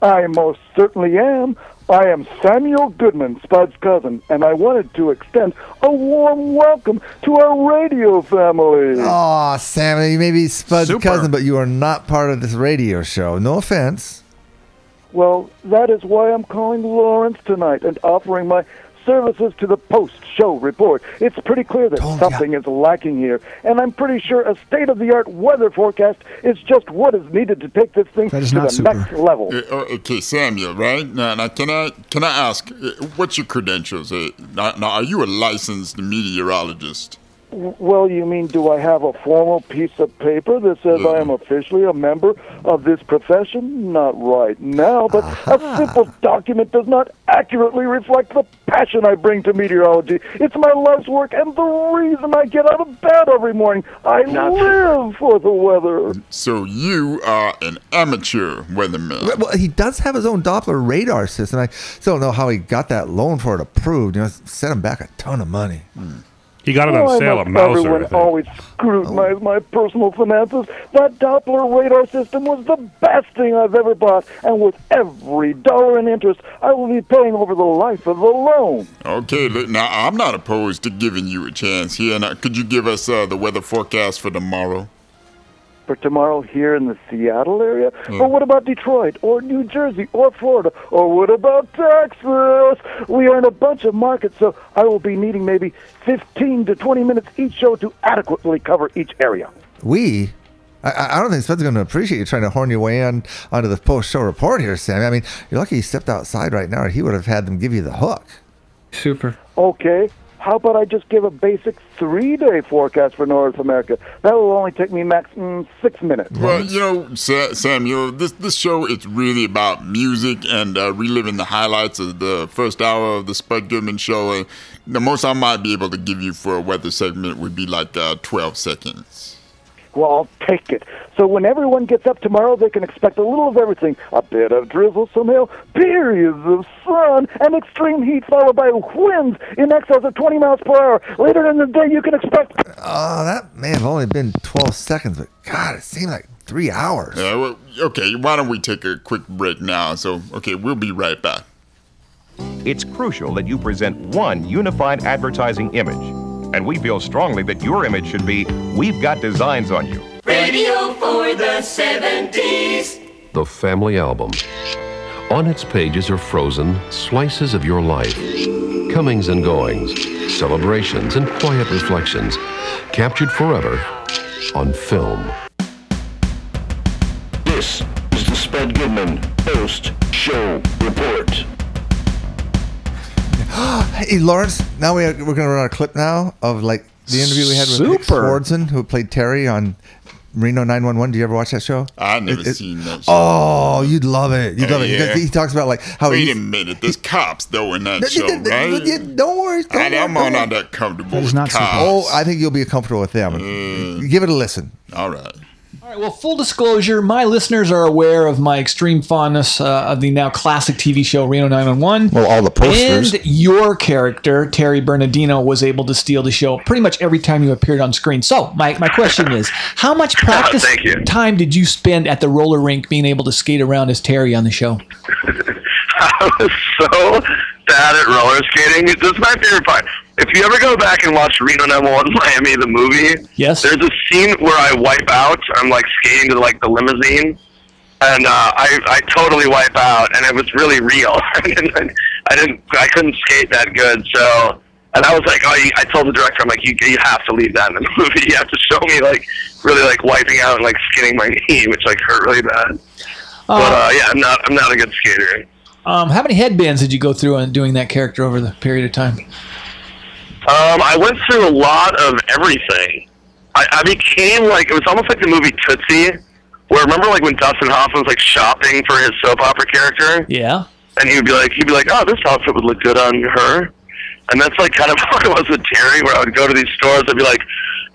I most certainly am. I am Samuel Goodman, Spud's cousin, and I wanted to extend a warm welcome to our radio family. Aw, Sam, you may be Spud's Super. cousin, but you are not part of this radio show. No offense. Well, that is why I'm calling Lawrence tonight and offering my services to the post show report. It's pretty clear that something is lacking here, and I'm pretty sure a state of the art weather forecast is just what is needed to take this thing to the super. next level. Uh, oh, okay, Samuel, right? Now, now, can I can I ask, uh, what's your credentials? Uh, now, now, are you a licensed meteorologist? W- Well, you mean, do I have a formal piece of paper that says I am mm. officially a member of this profession? Not right now, but a simple document does not accurately reflect the passion I bring to meteorology. It's my life's work and the reason I get out of bed every morning. I not live for the weather. So you are an amateur weatherman. Well, he does have his own Doppler radar system. I still don't know how he got that loan for it approved. You know, it set him back a ton of money. Hmm. He got it on Why sale must at Mauser. Everyone I think. always scrutinize my personal finances. That Doppler radar system was the best thing I've ever bought, and with every dollar in interest, I will be paying over the life of the loan. Okay, now I'm not opposed to giving you a chance here. Now, could you give us uh, the weather forecast for tomorrow? For tomorrow here in the Seattle area? Hmm. Or what about Detroit, or New Jersey, or Florida, or what about Texas? We are in a bunch of markets, so I will be needing maybe 15 to 20 minutes each show to adequately cover each area. We, I- I, I don't think Spud's going to appreciate you trying to horn your way on onto the post show report here, Sammy. I mean, you're lucky you stepped outside right now, or he would have had them give you the hook. Super. Okay. How about I just give a basic three-day forecast for North America? That will only take me max mm, six minutes. Well, you know, Sa- Samuel, this this show it's really about music and uh, reliving the highlights of the first hour of the Spud Goodman show. And the most I might be able to give you for a weather segment would be like uh, 12 seconds. Well, I'll take it. So when everyone gets up tomorrow, they can expect a little of everything. A bit of drizzle, some hail, periods of sun, and extreme heat followed by winds in excess of 20 miles per hour. Later in the day, you can expect... Oh, that may have only been 12 seconds, but God, it seemed like three hours. Yeah, well, okay, why don't we take a quick break now? So, okay, we'll be right back. It's crucial that you present one unified advertising image. And we feel strongly that your image should be We've got designs on you. Radio for the 70s. The Family Album. On its pages are frozen slices of your life, comings and goings, celebrations and quiet reflections, captured forever on film. This is the Spud Goodman Post Show Report. hey, Lawrence, now we are, we're going to run a clip now of like the interview we had with Nick Super. Swardson, who played Terry on Reno 911. Do you ever watch that show? I've never It- it- seen that show. Oh, you'd love it. You'd Oh, love it. yeah? Because he talks about like how Wait he. a minute, there's cops though in that No, show, no, no, right? no, Don't worry. Don't I, worry, I'm don't worry. not that comfortable That is with not cops. Oh, I think you'll be comfortable with them. Give it a listen. All right. All right, well, full disclosure, my listeners are aware of my extreme fondness uh, of the now classic TV show Reno 911. Well, all the posters. And your character, Terry Bernardino, was able to steal the show pretty much every time you appeared on screen. So, my, my question is how much practice Thank time did you spend at the roller rink being able to skate around as Terry on the show? I was so bad at roller skating. This is my favorite part. If you ever go back and watch Reno 911 Miami, the movie, yes, there's a scene where I wipe out. I'm like skating to like the limousine, and uh, I I totally wipe out, and it was really real. I didn't I didn't I couldn't skate that good, so. And I was like, oh, you, I told the director, I'm like, you, you have to leave that in the movie. You have to show me like really like wiping out and like skinning my knee, which like hurt really bad. but uh, yeah, I'm not. I'm not a good skater. Um, how many headbands did you go through on doing that character over the period of time? Um, I went through a lot of everything. I, I became like it was almost like the movie Tootsie, where remember like when Dustin Hoffman was like shopping for his soap opera character, Yeah. and he would be like, he'd be like, oh, this outfit would look good on her, and that's like kind of how it was with Terry, where I would go to these stores, I'd be like,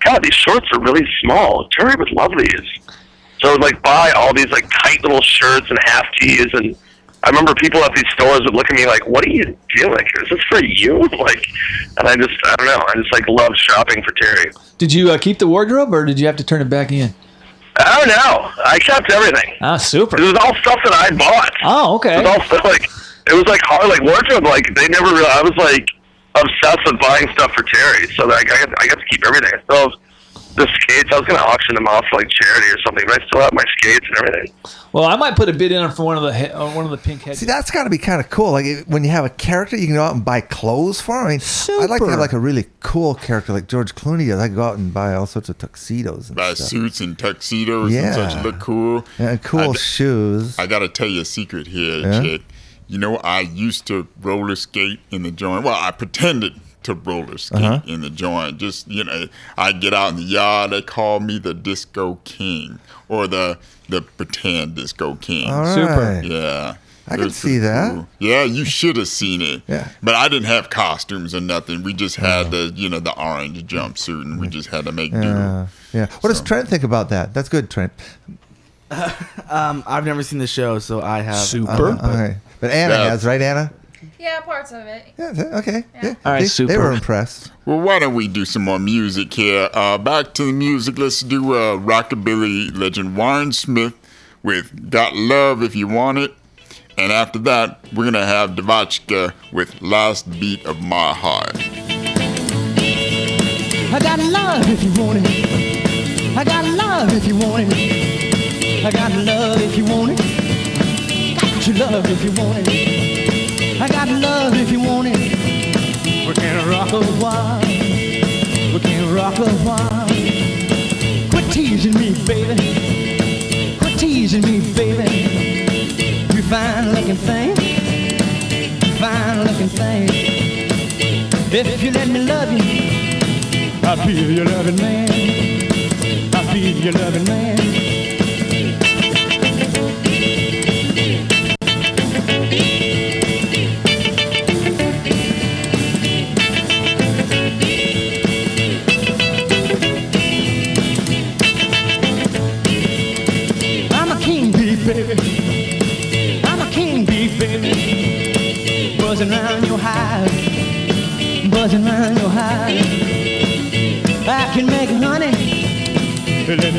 God, these shorts are really small. Terry would love these. So I would like buy all these like tight little shirts and half tees, and I remember people at these stores would look at me like, "What are you doing? Is this for you?" Like, and I just, I don't know, I just like love shopping for Terry. Did you uh, keep the wardrobe or did you have to turn it back in? I don't know. I kept everything. Ah, super. It was all stuff that I bought. Oh, okay. It was all stuff like it was like hard, like wardrobe. Like they never. Really, I was like obsessed with buying stuff for Terry, so like I got, I got to keep everything. I still have the skates. I was gonna auction them off for like charity or something, but I still have my skates and everything. Well, I might put a bid in for one of the he- uh, one of the pink heads. See, that's got to be kind of cool. Like it- when you have a character, you can go out and buy clothes for. 'em. I mean, I'd like to have like a really cool character like George Clooney. Does. I go out and buy all sorts of tuxedos and Buy stuff. suits and tuxedos and such Yeah. look cool. Yeah, cool I, shoes. I got to tell you a secret here, Yeah? chick. You know, I used to roller skate in the joint. Well, I pretended to roller skate Uh-huh. in the joint. Just, you know, I get out in the yard. They call me the disco king or the the pretend disco king. All Super. Yeah. I It can see pretty that. cool. Yeah, you should have seen it. Yeah. But I didn't have costumes or nothing. We just had the, you know, the orange jumpsuit and we just had to make do. Yeah, yeah. What does Trent think about that? That's good, Trent. Um, I've never seen the show, so I have. Uh, okay. But Anna Yeah. has, right, Anna? Yeah, parts of it. Yeah. Okay. Yeah. All right, they, They were impressed. Well, why don't we do some more music here? Uh, back to the music. Let's do uh, rockabilly legend Warren Smith with "Got Love If You Want It," and after that, we're gonna have DeVotchKa with "Last Beat of My Heart." I got love if you want it. I got love if you want it. I got love if you want it. Got your love if you want it. I got love if you want it. We can rock a while. We can rock a while. Quit teasing me, baby. Quit teasing me, baby. You fine looking thing. Fine looking thing. If you let me love you. I'll be your loving man. I'll be your loving man.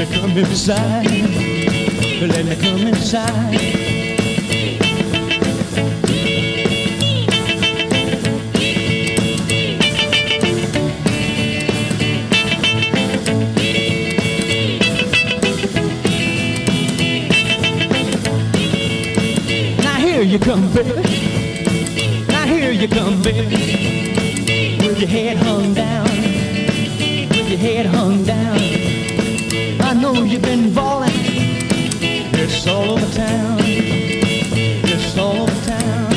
Let me come inside. Let me come inside. You come, baby. Now here you come, baby. With your head hung down. With your head hung down. I know you've been balling. It's all over town. It's all over town.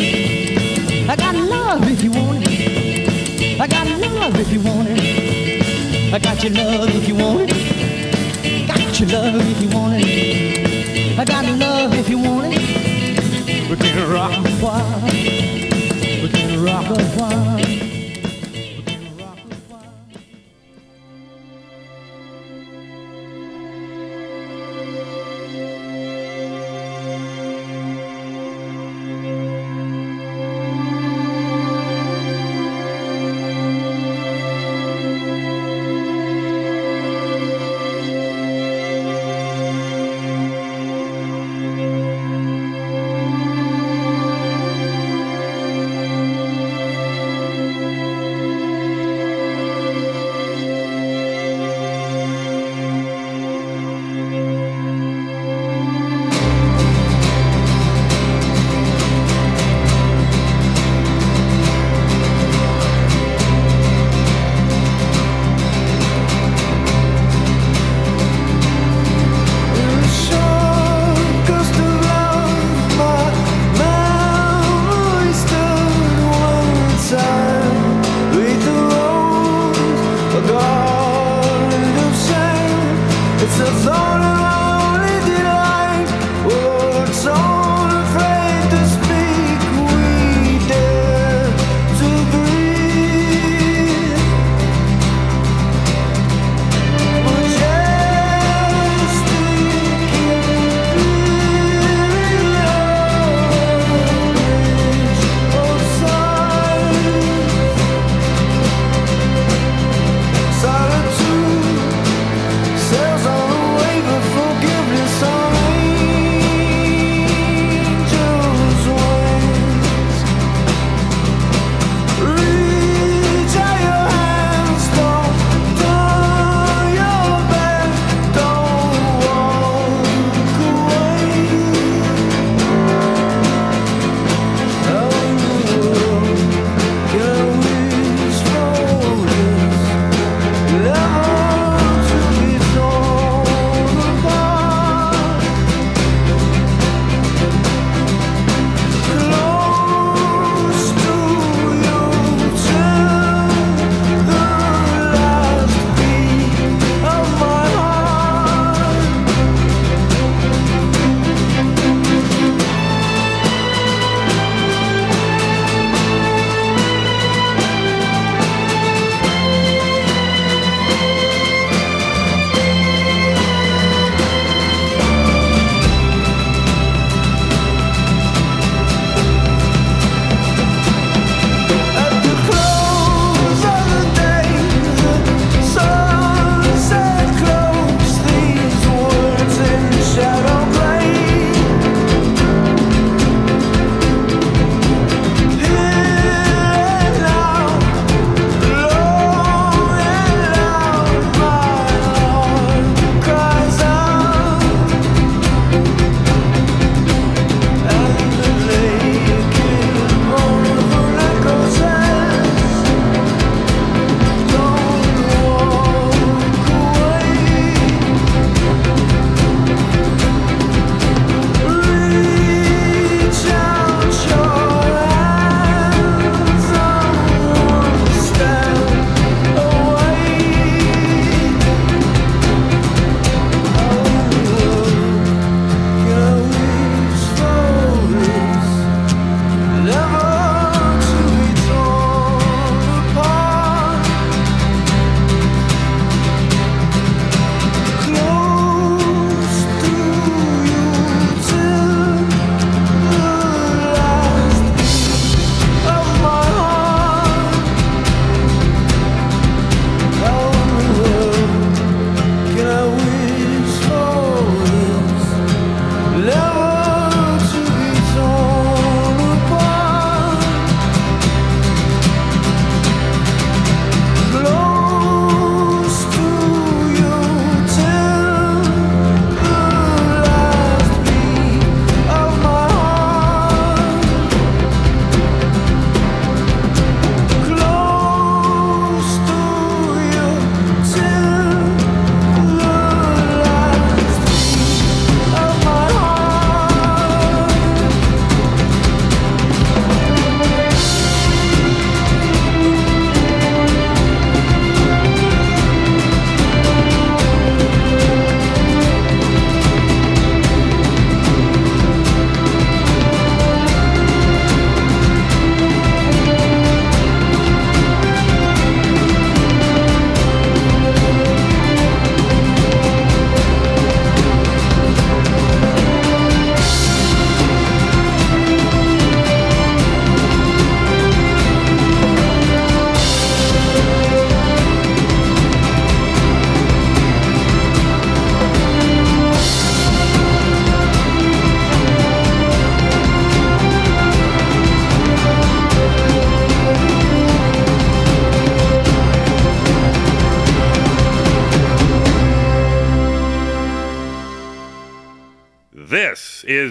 I got love if you want it. I got love if you want it. I got your love if you want it. Got your love if you want it. I got love if you want it. We can rock a while. We can rock a while.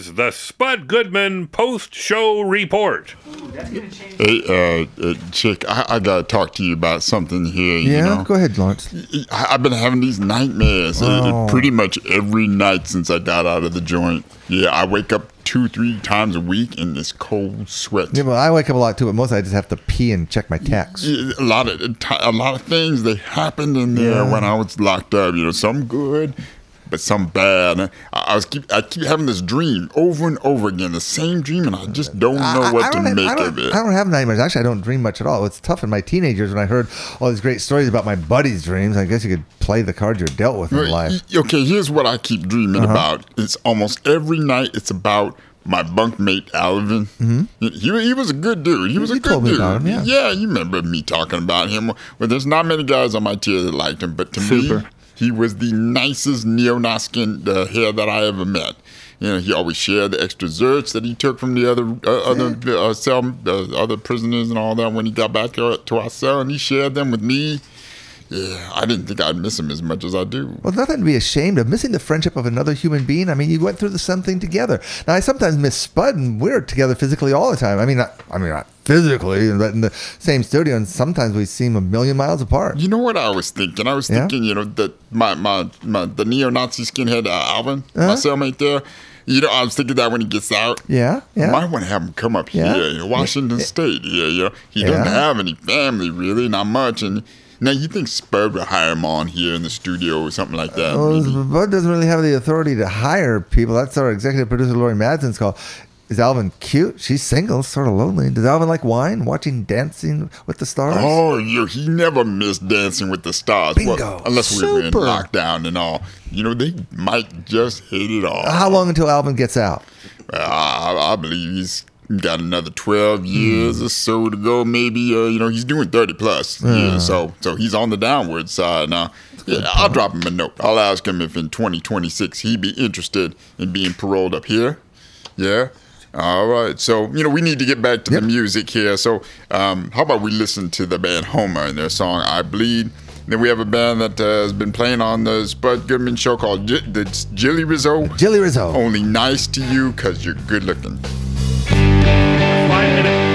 Is the Spud Goodman post show report. Hey, uh, uh chick, I, I gotta talk to you about something here. You Yeah, know? go ahead, Lawrence. I, I've been having these nightmares uh, Oh. pretty much every night since I got out of the joint. Yeah, I wake up two, three times a week in this cold sweat. Yeah, well, I wake up a lot too, but mostly I just have to pee and check my text. Yeah, A lot of a lot of things they happened in there Yeah. when I was locked up. You know, some good, but some bad. And I, I was keep I keep having this dream over and over again, the same dream, and I just don't know I- what I to don't have- make of it. I don't have nightmares. Actually, I don't dream much at all. It's tough in my teenagers when I heard all these great stories about my buddies' dreams. I guess you could play the cards you're dealt with in Right, life. Okay, here's what I keep dreaming Uh-huh. about. It's almost every night. It's about my bunkmate Alvin. Mhm. He, he was a good dude. He was a You good me dude. about him, yeah. you remember me talking about him. Well, there's not many guys on my tier that liked him, but to me, Super. He was the nicest neo-Nazcan uh, hair that I ever met. You know, he always shared the extra zerts that he took from the other uh, other uh, cell, uh, other prisoners and all that when he got back to, to our cell, and he shared them with me. Yeah, I didn't think I'd miss him as much as I do. Well, nothing to be ashamed of. Missing the friendship of another human being. I mean, you went through the same thing together. Now, I sometimes miss Spud, and we're together physically all the time. I mean, not, I mean, not physically, but in the same studio, and sometimes we seem a million miles apart. You know what I was thinking? I was Yeah? thinking, you know, that my my, my the neo-Nazi skinhead uh, Alvin, my Uh-huh. cellmate there. You know, I was thinking that when he gets out, Yeah, yeah. might want to have him come up Yeah. here in Washington State. Yeah, know, he doesn't have any family really, not much. And now you think Spud would hire him on here in the studio or something like that? Well, maybe? Bud doesn't really have the authority to hire people. That's our executive producer, Lori Madsen's call. Is Alvin cute? She's single, sort of lonely. Does Alvin like wine? Watching Dancing with the Stars? Oh, you, he never missed Dancing with the Stars. Well, Bingo. unless we were in Super. lockdown and all. You know, they might just hit it off. How long until Alvin gets out? Uh, I, I believe he's got another 12 years or so to go maybe uh, you know he's doing 30 plus Yeah. so so he's on the downward side now. Yeah, i'll drop him a note. I'll ask him if in 2026 he'd be interested in being paroled up here. Yeah? All right so you know we need to get back to the music here. So um, how about we listen to the band homer and their song i bleed then we have a band that uh, has been playing on the Spud Goodman show called J- the Jilly Rizzo. Jilly Rizzo. Only nice to you because you're good looking. As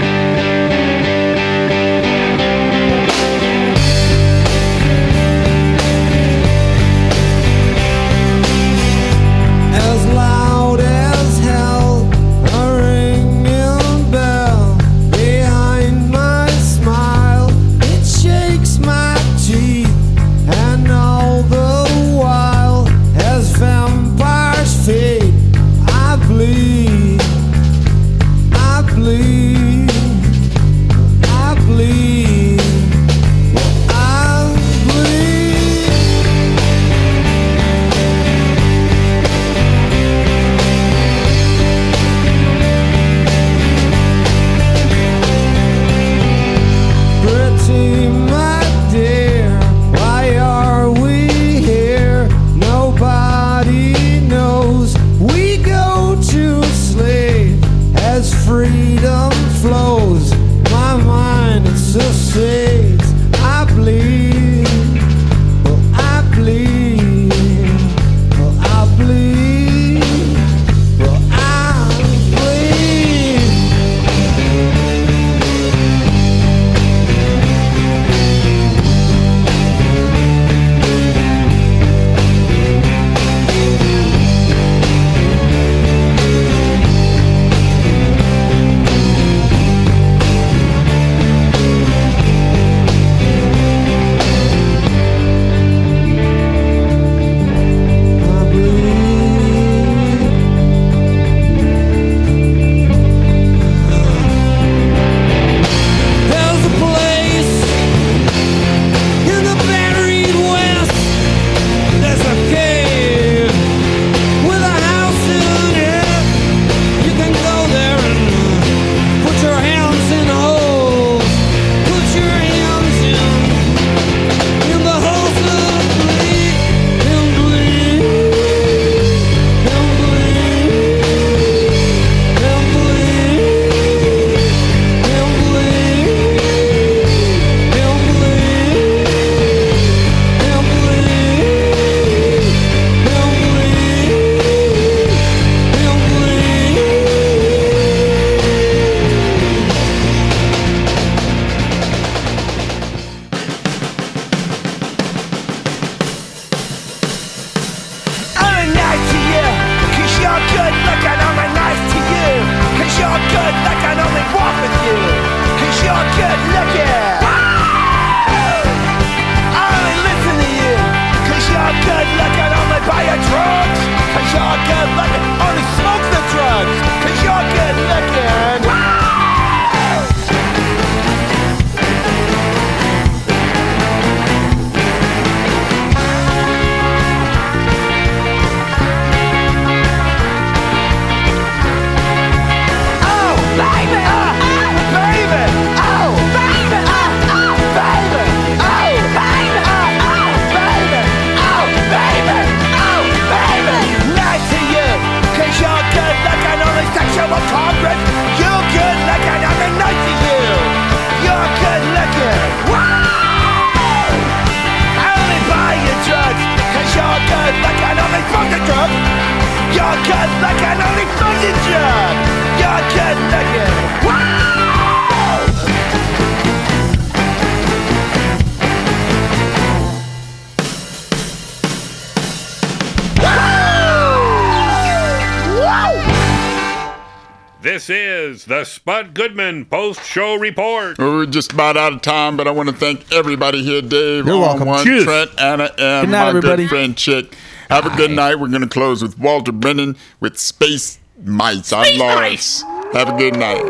This is the Spud Goodman Post Show Report. We're just about out of time, but I want to thank everybody here, Dave, You're on welcome. one, Cheers. Trent, Anna, and Good night, my everybody. good friend Chick. Have a good night. We're going to close with Walter Brennan with Space Mice. I'm Space Lawrence. Have a good night.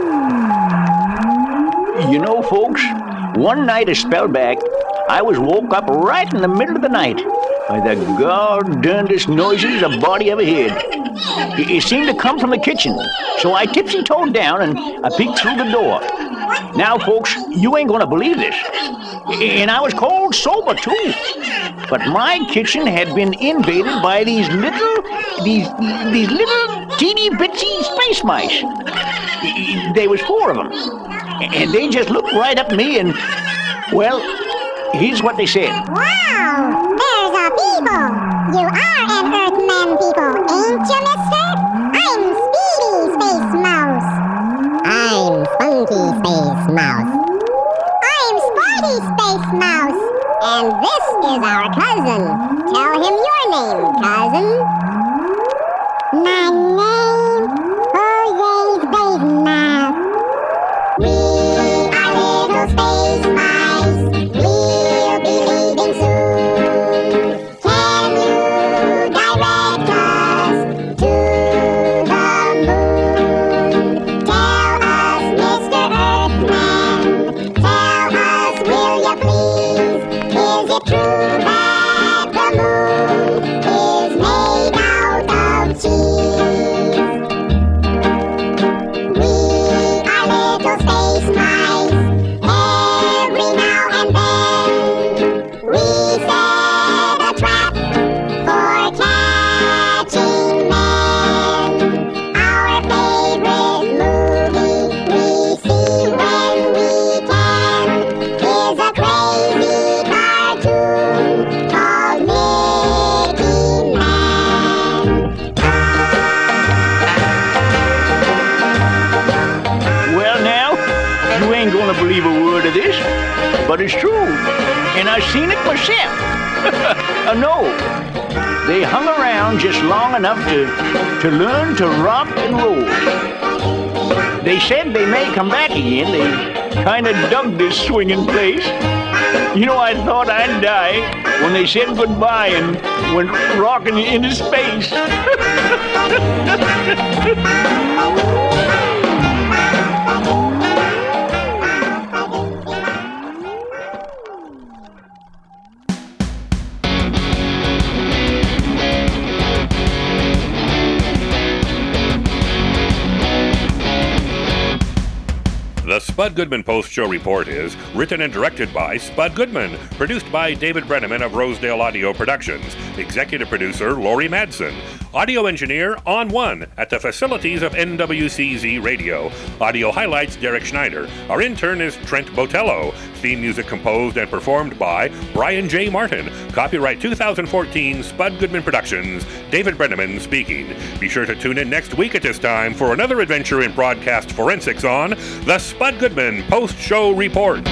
You know, folks, one night a spell back, I was woke up right in the middle of the night by the darndest noises a body ever heard. It, it seemed to come from the kitchen, so I tipsy-toed down and I peeked through the door. Now, folks, you ain't gonna believe this. And I was cold sober, too. But my kitchen had been invaded by these little, these, these little teeny bitsy space mice. There was four of them. And they just looked right up at me and, well, here's what they said. Wow, there's a people. You are an Earthman people, ain't you, mister? I'm Speedy Space Mouse. I'm Funky Space Mouse. I'm Sporty Space Mouse. And this is our cousin. Tell him your name, cousin. My name, Jose Space myself. uh, no, they hung around just long enough to, to learn to rock and roll. They said they may come back again. They kind of dug this swinging place. You know, I thought I'd die when they said goodbye and went rocking into space. Spud Goodman Post Show Report is written and directed by Spud Goodman, produced by David Brenneman of Rosedale Audio Productions, executive producer Lori Madsen, audio engineer on one at the facilities of NWCZ Radio, audio highlights Derek Schneider. Our intern is Trent Botello. Theme music composed and performed by Brian J. Martin. Copyright 2014 Spud Goodman Productions. David Brenneman speaking. Be sure to tune in next week at this time for another adventure in broadcast forensics on The Spud Goodman Post Show Report.